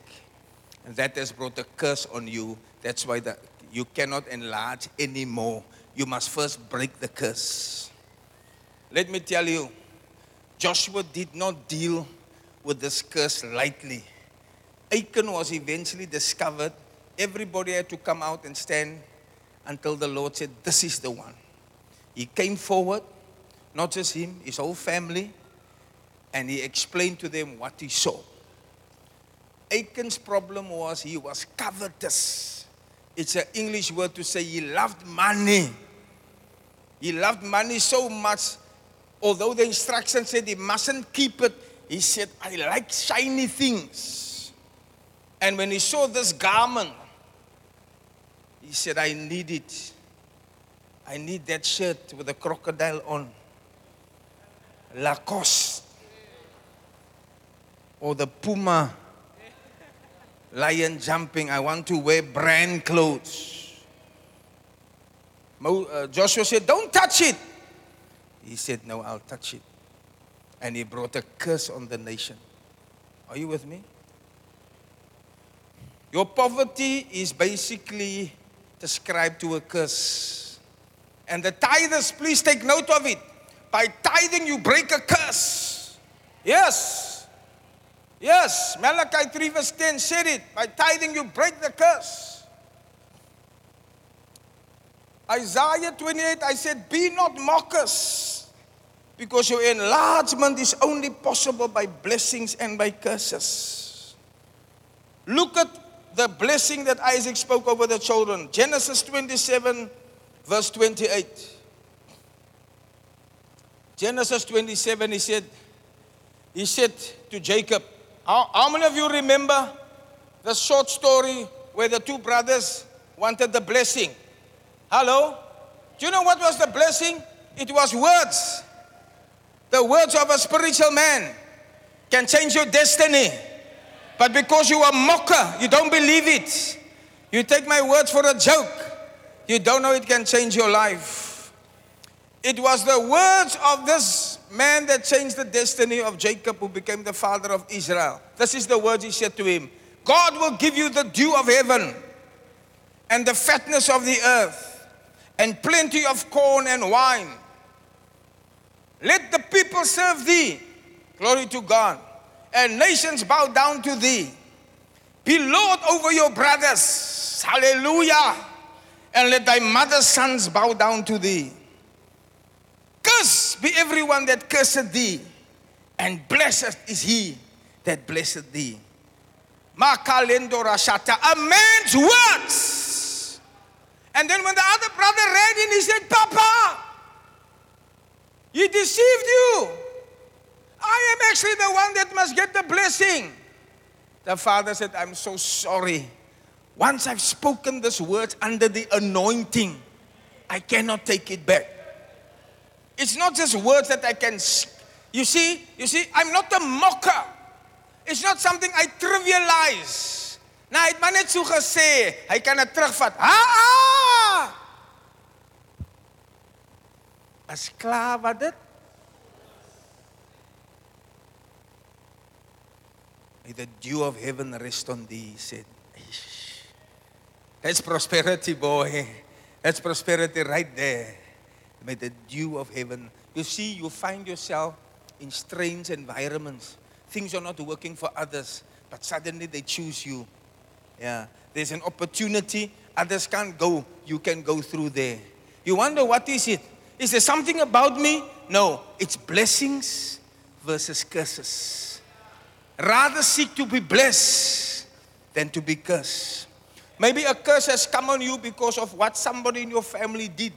And that has brought a curse on you. That's why the, you cannot enlarge anymore. You must first break the curse. Let me tell you, Joshua did not deal with this curse lightly. Achan was eventually discovered. Everybody had to come out and stand until the Lord said, This is the one. He came forward, not just him, his whole family, and he explained to them what he saw. Achan's problem was he was covetous. It's an English word to say he loved money. He loved money so much, although the instruction said he mustn't keep it, he said, I like shiny things. And when he saw this garment, he said, I need it. I need that shirt with a crocodile on. Lacoste. Or the Puma lion jumping. I want to wear brand clothes. Uh, Joshua said, Don't touch it. He said, No, I'll touch it. And he brought a curse on the nation. Are you with me? Your poverty is basically described to a curse. And the tithers, please take note of it. By tithing, you break a curse. Yes. Yes. Malachi 3, verse 10 said it. By tithing, you break the curse. Isaiah 28, I said, Be not mockers, because your enlargement is only possible by blessings and by curses. Look at the blessing that Isaac spoke over the children. Genesis 27, verse 28. Genesis 27, he said, he said to Jacob, how, how many of you remember the short story where the two brothers wanted the blessing? Hello? Do you know what was the blessing? It was words. The words of a spiritual man can change your destiny. But because you are mocker, you don't believe it. You take my words for a joke. You don't know it can change your life. It was the words of this man that changed the destiny of Jacob, who became the father of Israel. This is the words he said to him God will give you the dew of heaven and the fatness of the earth and plenty of corn and wine. Let the people serve thee. Glory to God. And nations bow down to thee. Be Lord over your brothers. Hallelujah. And let thy mother's sons bow down to thee. Curse be everyone that curseth thee, and blessed is he that blesseth thee. Makalendo Rashata, a man's words. And then when the other brother read it, he said, Papa, he deceived you. I am actually the one that must get the blessing. The father said, I'm so sorry. Once I've spoken this word under the anointing, I cannot take it back. It's not just words that I can. You see, you see, I'm not a mocker. It's not something I trivialize. Nou, hy het maar net so gesê, hy kan dit terugvat. Ha! ah! As klaar wat dit? May the dew of heaven rest on thee, he said. That's prosperity, boy. That's prosperity right there. May the dew of heaven. You see, you find yourself in strange environments. Things are not working for others, but suddenly they choose you. Yeah. There's an opportunity. Others can't go. You can go through there. You wonder what is it? Is there something about me? No. It's blessings versus curses. Rather seek to be blessed than to be cursed. Maybe a curse has come on you because of what somebody in your family did.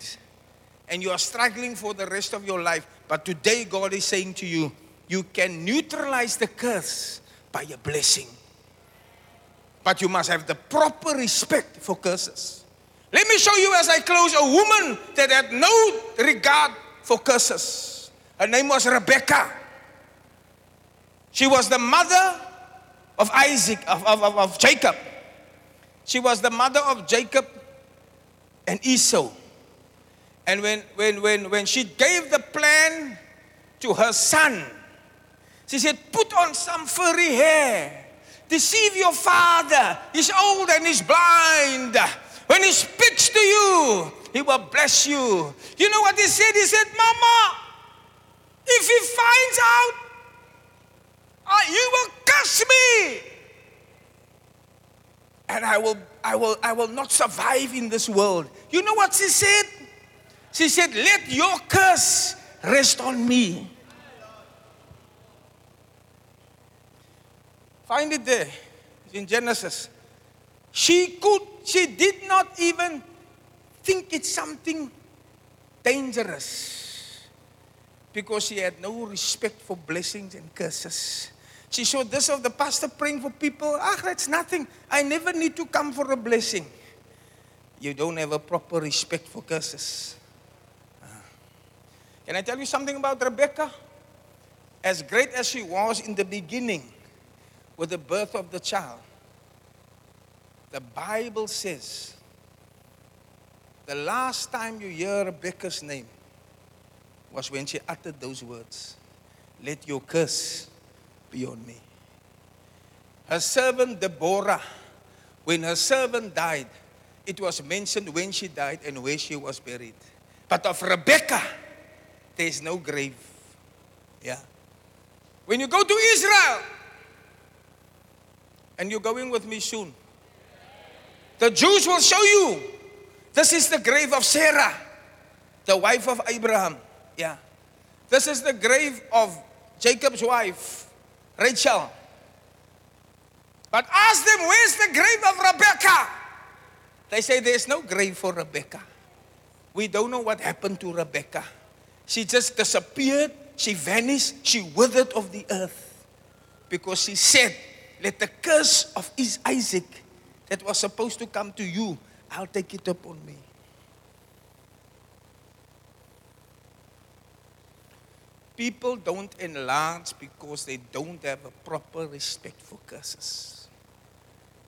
And you are struggling for the rest of your life. But today, God is saying to you, you can neutralize the curse by a blessing. But you must have the proper respect for curses. Let me show you as I close a woman that had no regard for curses. Her name was Rebecca. She was the mother of Isaac, of, of, of, of Jacob. She was the mother of Jacob and Esau. And when, when, when, when she gave the plan to her son, she said, Put on some furry hair. Deceive your father. He's old and he's blind. When he speaks to you, he will bless you. You know what he said? He said, Mama, if he finds out, uh, you will curse me. And I will, I, will, I will not survive in this world. You know what she said? She said, Let your curse rest on me. Find it there. It's in Genesis. She could, she did not even think it's something dangerous because she had no respect for blessings and curses. She saw this of the pastor praying for people. Ah, that's nothing. I never need to come for a blessing. You don't have a proper respect for curses. Can I tell you something about Rebecca? As great as she was in the beginning with the birth of the child, the Bible says the last time you hear Rebecca's name was when she uttered those words Let your curse be on me. Her servant Deborah, when her servant died, it was mentioned when she died and where she was buried. But of Rebecca, there is no grave. Yeah. When you go to Israel, and you're going with me soon, the Jews will show you this is the grave of Sarah, the wife of Abraham. Yeah. This is the grave of Jacob's wife, Rachel. But ask them, where's the grave of Rebecca? They say there's no grave for Rebecca. We don't know what happened to Rebecca. She just disappeared, she vanished, she withered of the earth. Because she said, Let the curse of Is- Isaac that was supposed to come to you, I'll take it upon me. People don't enlarge because they don't have a proper respect for curses.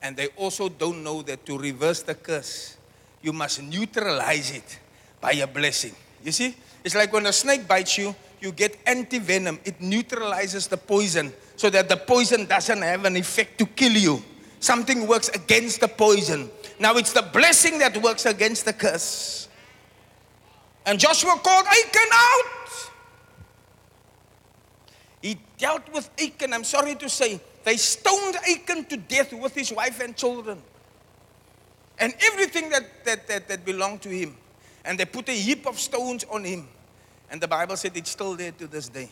And they also don't know that to reverse the curse, you must neutralize it by a blessing. You see? It's like when a snake bites you, you get anti venom. It neutralizes the poison so that the poison doesn't have an effect to kill you. Something works against the poison. Now it's the blessing that works against the curse. And Joshua called Achan out. He dealt with Achan, I'm sorry to say. They stoned Achan to death with his wife and children. And everything that, that, that, that belonged to him. And they put a heap of stones on him. And the Bible said it's still there to this day.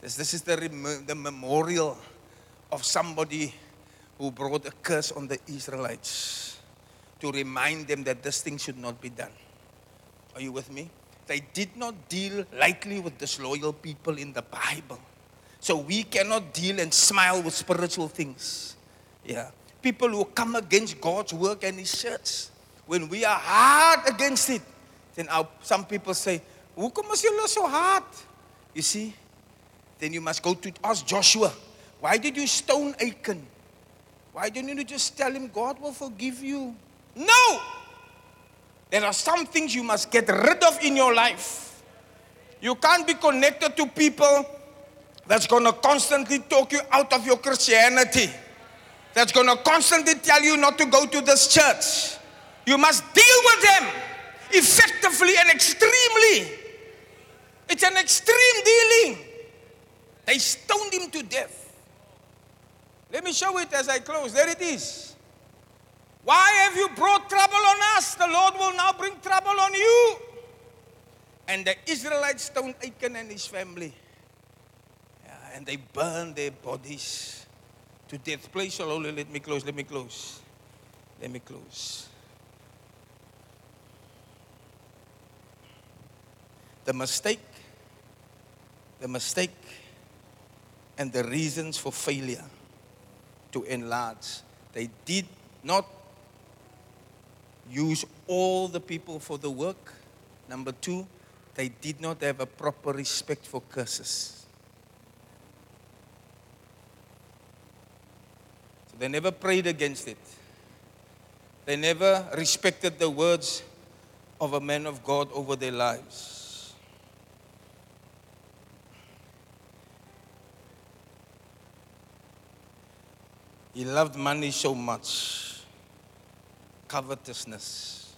This, this is the, rem- the memorial of somebody who brought a curse on the Israelites to remind them that this thing should not be done. Are you with me? They did not deal lightly with disloyal people in the Bible. So we cannot deal and smile with spiritual things. Yeah. People who come against God's work and His church. When we are hard against it, then our, some people say, Hoekom is julle so hard? You see? Then you must go to ask Joshua, why did you stone Achan? Why didn't you just tell him God will forgive you? No! There are some things you must get rid of in your life. You can't be connected to people that's to constantly talk you out of your Christianity, that's to constantly tell you not to go to this church. You must deal with them effectively and extremely. It's an extreme dealing. They stoned him to death. Let me show it as I close. There it is. Why have you brought trouble on us? The Lord will now bring trouble on you. And the Israelites stoned Achan and his family. Yeah, and they burned their bodies to death. Please, slowly, let me close, let me close. Let me close. The mistake, the mistake, and the reasons for failure to enlarge. They did not use all the people for the work. Number two, they did not have a proper respect for curses. So they never prayed against it. They never respected the words of a man of God over their lives. He loved money so much. Covetousness.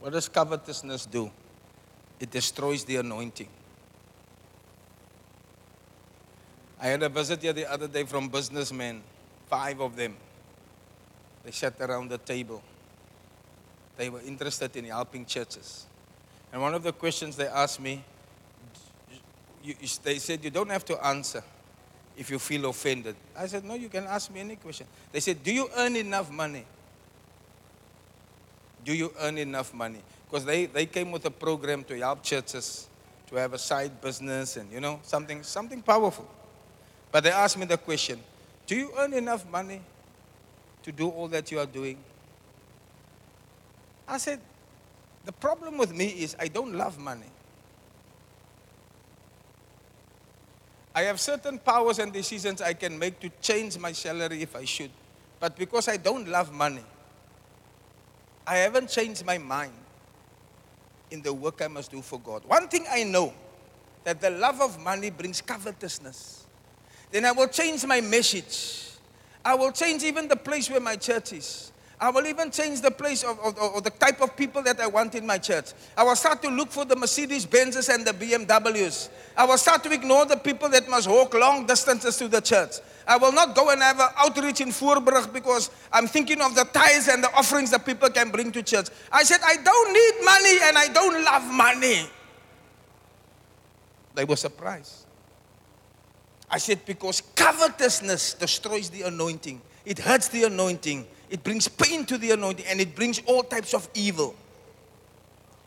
What does covetousness do? It destroys the anointing. I had a visit here the other day from businessmen, five of them. They sat around the table. They were interested in helping churches. And one of the questions they asked me, they said, You don't have to answer if you feel offended. I said, No, you can ask me any question. They said, Do you earn enough money? Do you earn enough money? Because they, they came with a program to help churches to have a side business and, you know, something, something powerful. But they asked me the question Do you earn enough money to do all that you are doing? I said, The problem with me is I don't love money. I have certain powers and decisions I can make to change my salary if I should. But because I don't love money, I haven't changed my mind in the work I must do for God. One thing I know that the love of money brings covetousness. Then I will change my message. I will change even the place where my church is. I will even change the place of, of, of the type of people that I want in my church. I will start to look for the Mercedes Benzes and the BMWs. I will start to ignore the people that must walk long distances to the church. I will not go and have an outreach in Voorbrug because I'm thinking of the tithes and the offerings that people can bring to church. I said, I don't need money and I don't love money. They were surprised. I said, because covetousness destroys the anointing. It hurts the anointing. It brings pain to the anointing and it brings all types of evil.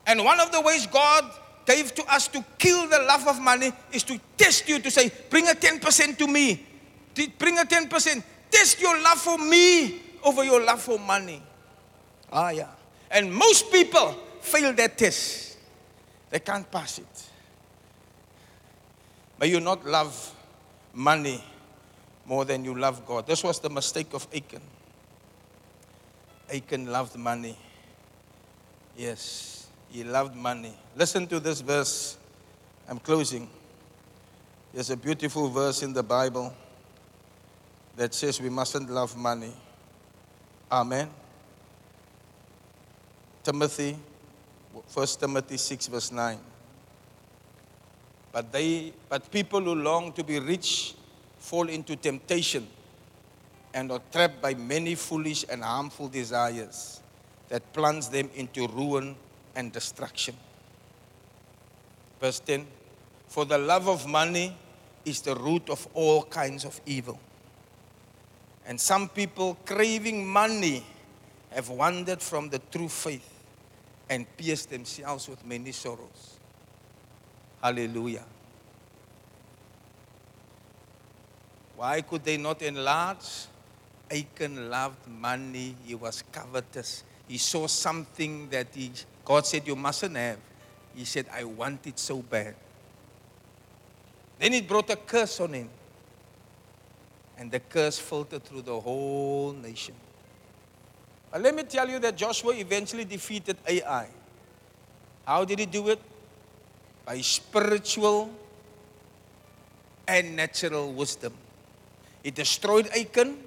And one of the ways God gave to us to kill the love of money is to test you to say, bring a 10% to me. Bring a 10%. Test your love for me over your love for money. Ah, yeah. And most people fail that test. They can't pass it. May you not love money more than you love God. This was the mistake of Achan. Achan loved money. Yes, he loved money. Listen to this verse. I'm closing. There's a beautiful verse in the Bible that says we mustn't love money. Amen. Timothy, 1 Timothy 6, verse 9. But they but people who long to be rich fall into temptation and are trapped by many foolish and harmful desires that plunge them into ruin and destruction. Verse 10 For the love of money is the root of all kinds of evil. And some people craving money have wandered from the true faith and pierced themselves with many sorrows. Hallelujah. Why could they not enlarge? Achan loved money. He was covetous. He saw something that he, God said you mustn't have. He said, I want it so bad. Then it brought a curse on him. And the curse filtered through the whole nation. But let me tell you that Joshua eventually defeated Ai. How did he do it? By spiritual and natural wisdom. He destroyed Achan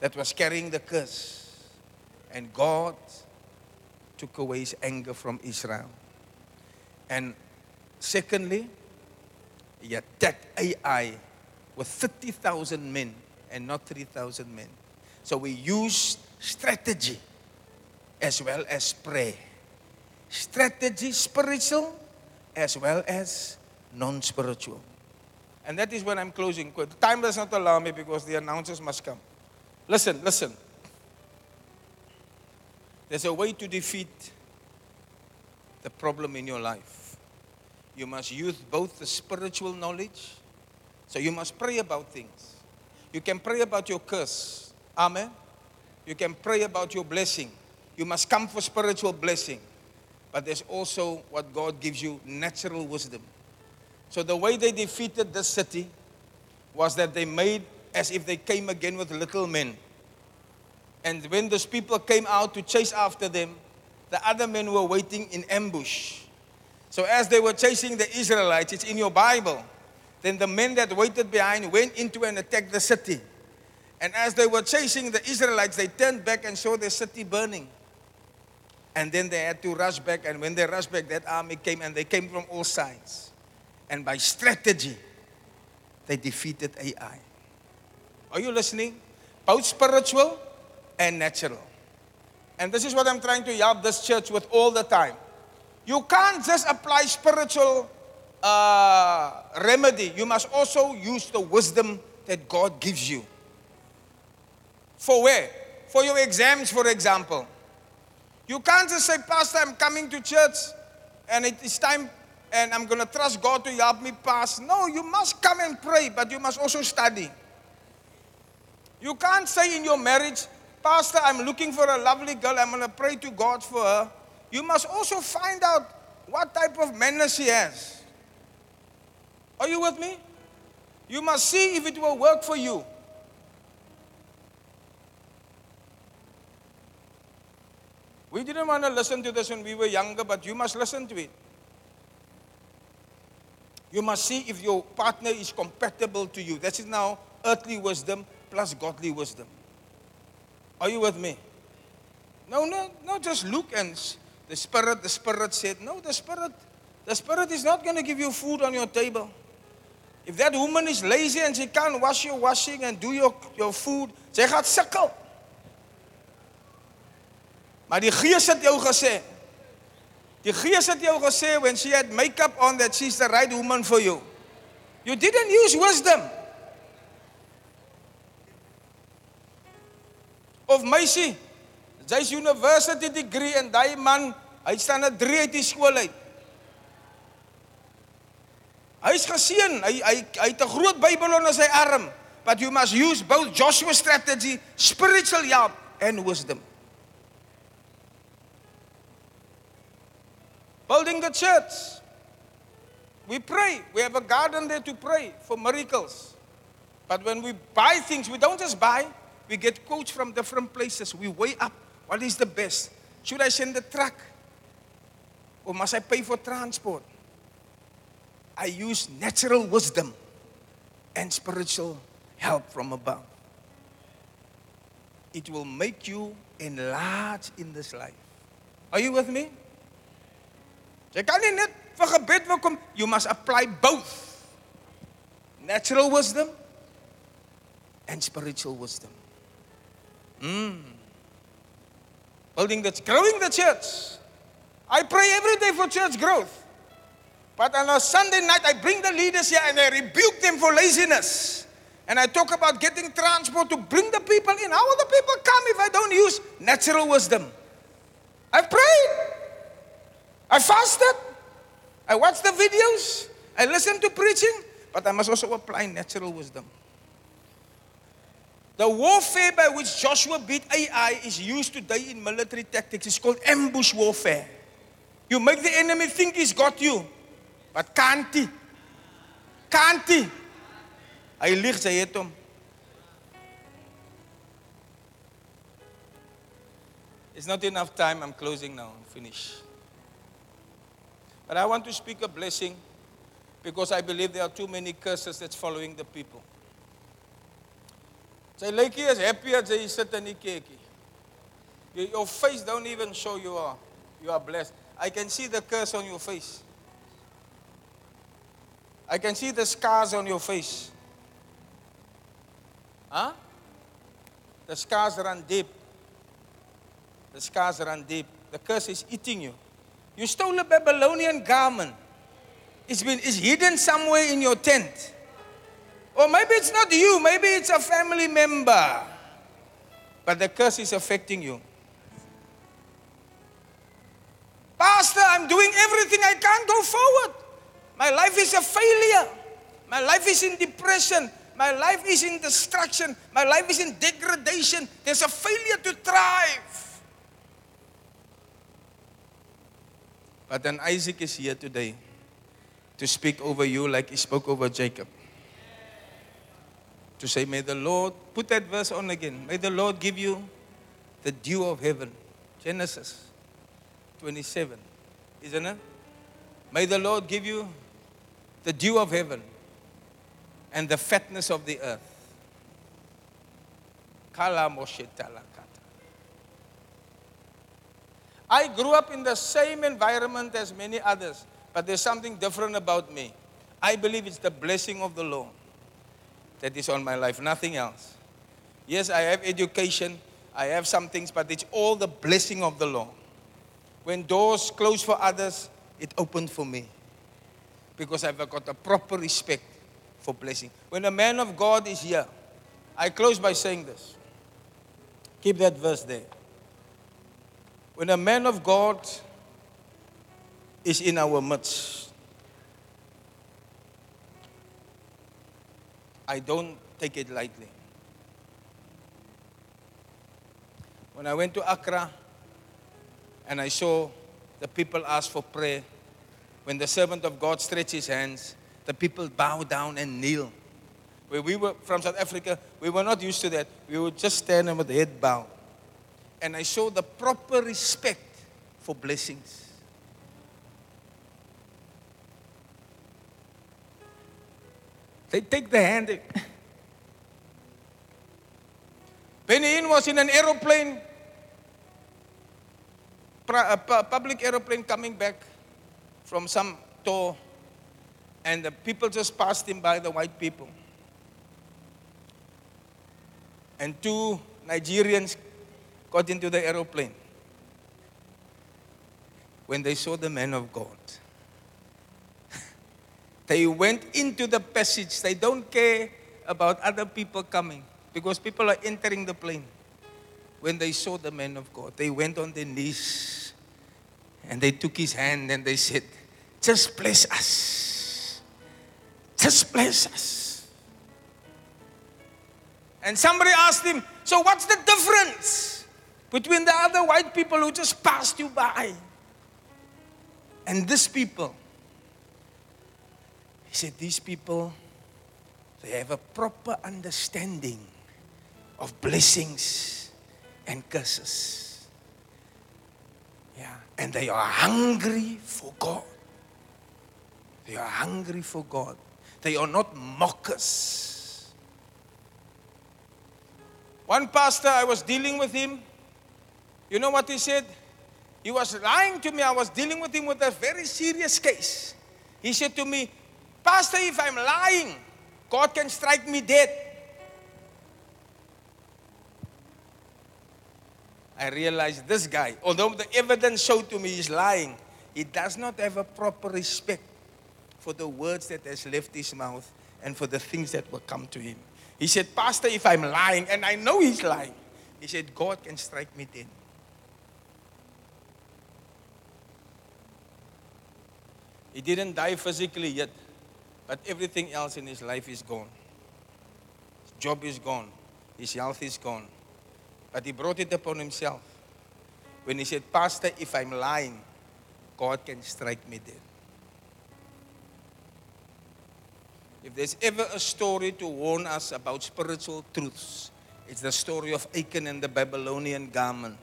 that was carrying the curse. And God took away his anger from Israel. And secondly, he attacked Ai with 30,000 men and not 3,000 men. So we used strategy as well as prayer. Strategy, spiritual, as well as non spiritual. And that is when I'm closing. Time does not allow me because the announcers must come. Listen, listen. There's a way to defeat the problem in your life. You must use both the spiritual knowledge, so you must pray about things. You can pray about your curse. Amen. You can pray about your blessing. You must come for spiritual blessing. But there's also what God gives you natural wisdom. So the way they defeated this city was that they made as if they came again with little men. And when those people came out to chase after them, the other men were waiting in ambush. So as they were chasing the Israelites, it's in your Bible. Then the men that waited behind went into and attacked the city. And as they were chasing the Israelites, they turned back and saw the city burning. And then they had to rush back. And when they rushed back, that army came and they came from all sides. And by strategy, they defeated Ai. Are you listening? Both spiritual and natural. And this is what I'm trying to help this church with all the time. You can't just apply spiritual uh, remedy, you must also use the wisdom that God gives you. For where? For your exams, for example. You can't just say, Pastor, I'm coming to church and it is time and I'm going to trust God to help me pass. No, you must come and pray, but you must also study. You can't say in your marriage, Pastor, I'm looking for a lovely girl. I'm going to pray to God for her. You must also find out what type of manners she has. Are you with me? You must see if it will work for you. We didn't want to listen to this when we were younger, but you must listen to it. You must see if your partner is compatible to you. That is now earthly wisdom plus godly wisdom. Are you with me? No, no, no, just look and the spirit, the spirit said, no, the spirit, the spirit is not going to give you food on your table. If that woman is lazy and she can't wash your washing and do your, your food, sy gaan sukkel. Maar die Gees het jou gesê. Die Gees het jou gesê when she had makeup on that she's the right woman for you. You didn't use wisdom. Of meisie, jy's university degree en daai man, hy staan 'n 3 uit die skool uit. Hy's geseën. Hy hy hy het 'n groot Bybel onder sy arm. But you must use both Joshua's strategy, spiritual help and wisdom. Building the church. We pray. We have a garden there to pray for miracles. But when we buy things, we don't just buy, we get quotes from different places. We weigh up what is the best. Should I send the truck? Or must I pay for transport? I use natural wisdom and spiritual help from above. It will make you enlarge in this life. Are you with me? You must apply both. Natural wisdom and spiritual wisdom. Mm. Building the growing the church. I pray every day for church growth. But on a Sunday night, I bring the leaders here and I rebuke them for laziness. And I talk about getting transport to bring the people in. How will the people come if I don't use natural wisdom? I prayed. I fasted. I watched the videos. I listened to preaching. But I must also apply natural wisdom. The warfare by which Joshua beat Ai is used today in military tactics. It's called ambush warfare. You make the enemy think he's got you. But can't he? Can't he? Hy lieg sy het hom. It's not enough time. I'm closing now. Finish. But I want to speak a blessing because I believe there are too many curses that's following the people. Sy lyk nie happy as hy sit in die kerkie. Your, your face don't even show you are you are blessed. I can see the curse on your face. I can see the scars on your face. Huh? The scars run deep. The scars run deep. The curse is eating you. You stole a Babylonian garment. It's been it's hidden somewhere in your tent. Or maybe it's not you, maybe it's a family member. But the curse is affecting you. Pastor, I'm doing everything I can go forward. My life is a failure. My life is in depression. My life is in destruction. My life is in degradation. There's a failure to thrive. But then Isaac is here today to speak over you like he spoke over Jacob. To say, May the Lord, put that verse on again. May the Lord give you the dew of heaven. Genesis 27, isn't it? May the Lord give you the dew of heaven and the fatness of the earth. I grew up in the same environment as many others, but there's something different about me. I believe it's the blessing of the Lord that is on my life, nothing else. Yes, I have education, I have some things, but it's all the blessing of the Lord. When doors close for others, it opened for me because I've got a proper respect for blessing. When a man of God is here, I close by saying this. Keep that verse there. When a man of God is in our midst, I don't take it lightly. When I went to Accra and I saw the people ask for prayer, when the servant of God stretched his hands, the people bow down and kneel. Where we were from South Africa, we were not used to that. We would just stand with the head bowed. And I saw the proper respect for blessings. They take the hand. They... Benny Hinn was in an aeroplane, public aeroplane coming back from some tour, and the people just passed him by, the white people. And two Nigerians got into the aeroplane when they saw the man of God. They went into the passage. They don't care about other people coming because people are entering the plane. When they saw the man of God, they went on their knees and they took his hand and they said, Just bless us. Just bless us. And somebody asked him, So what's the difference between the other white people who just passed you by and this people? Said, These people, they have a proper understanding of blessings and curses. Yeah. And they are hungry for God. They are hungry for God. They are not mockers. One pastor, I was dealing with him. You know what he said? He was lying to me. I was dealing with him with a very serious case. He said to me, Pastor, if I'm lying, God can strike me dead. I realized this guy, although the evidence showed to me he's lying, he does not have a proper respect for the words that has left his mouth and for the things that will come to him. He said, Pastor, if I'm lying, and I know he's lying, he said, God can strike me dead. He didn't die physically yet, but everything else in his life is gone. His job is gone, his health is gone. But he brought it upon himself when he said, Pastor, if I'm lying, God can strike me dead. If there's ever a story to warn us about spiritual truths, it's the story of Achan and the Babylonian garment.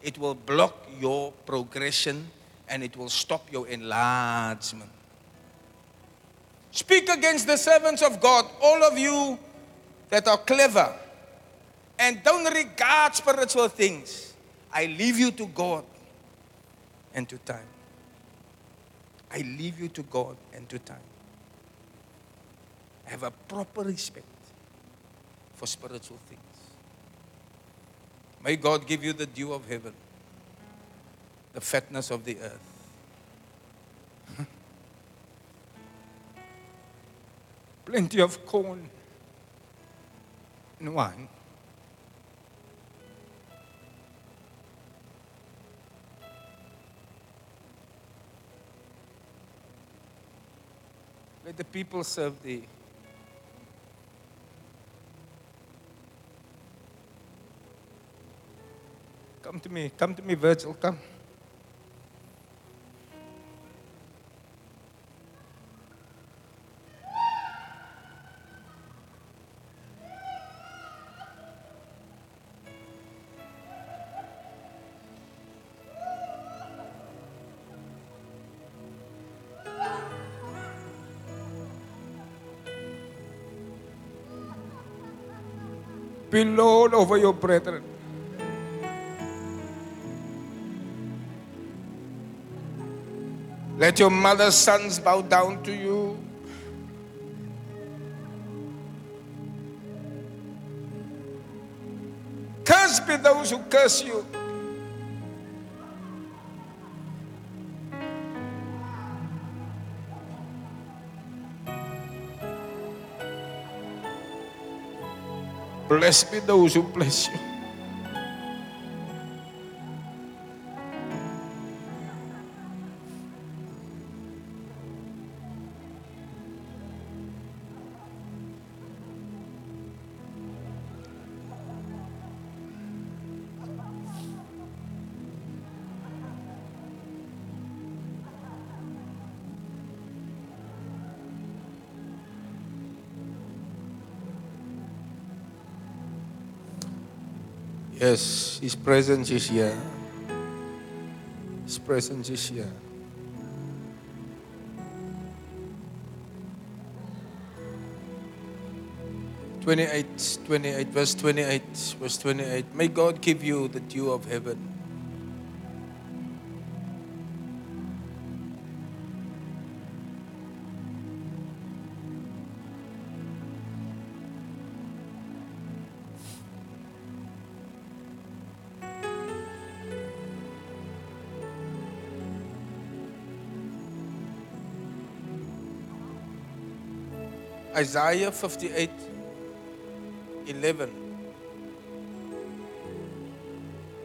It will block your progression and it will stop your enlargement. Speak against the servants of God, all of you that are clever and don't regard spiritual things. I leave you to God and to time. I leave you to God and to time. Have a proper respect for spiritual things. May God give you the dew of heaven, the fatness of the earth. <laughs> Plenty of corn and wine. Let the people serve thee. Come to me, come to me, Virgil, come. Be Lord over your brethren. Let your mother's sons bow down to you. Curse be those who curse you. Blessed be those who bless you. His presence is here. His presence is here. Twenty-eight, twenty-eight, verse twenty-eight, verse twenty-eight. May God give you the dew of heaven. Isaiah 58 11.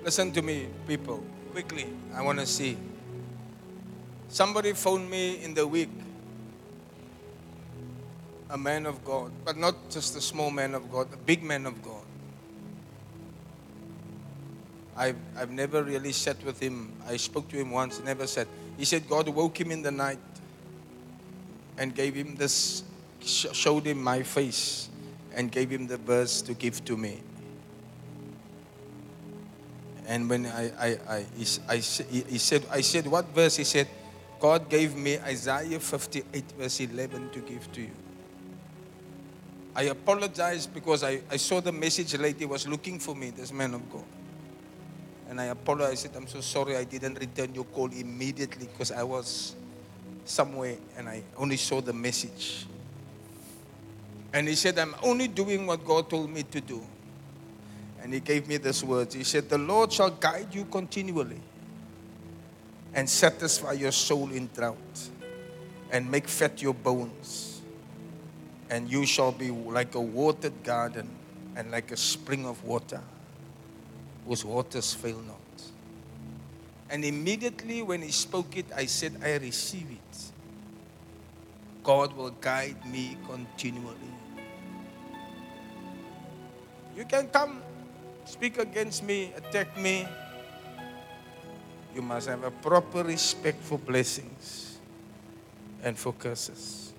Listen to me, people, quickly. I want to see. Somebody phoned me in the week, a man of God, but not just a small man of God, a big man of God. I've, I've never really sat with him. I spoke to him once, never said. He said God woke him in the night and gave him this showed him my face and gave him the verse to give to me. And when I, I, I, he, I, he said, I said, what verse? He said, God gave me Isaiah 58, verse 11 to give to you. I apologized because I, I saw the message. He was looking for me, this man of God. And I apologized. I said, I'm so sorry I didn't return your call immediately because I was somewhere and I only saw the message. And he said, I'm only doing what God told me to do. And he gave me this words. He said, The Lord shall guide you continually and satisfy your soul in drought and make fat your bones. And you shall be like a watered garden and like a spring of water whose waters fail not. And immediately when he spoke it, I said, I receive it. God will guide me continually. You can come, speak against me, attack me. you must have a proper respect for blessings and for curses.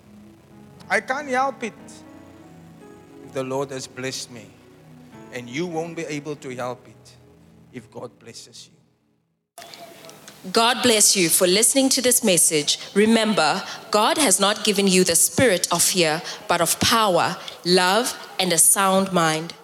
I can't help it if the Lord has blessed me, and you won't be able to help it if God blesses you. God bless you for listening to this message. Remember, God has not given you the spirit of fear, but of power, love, and a sound mind.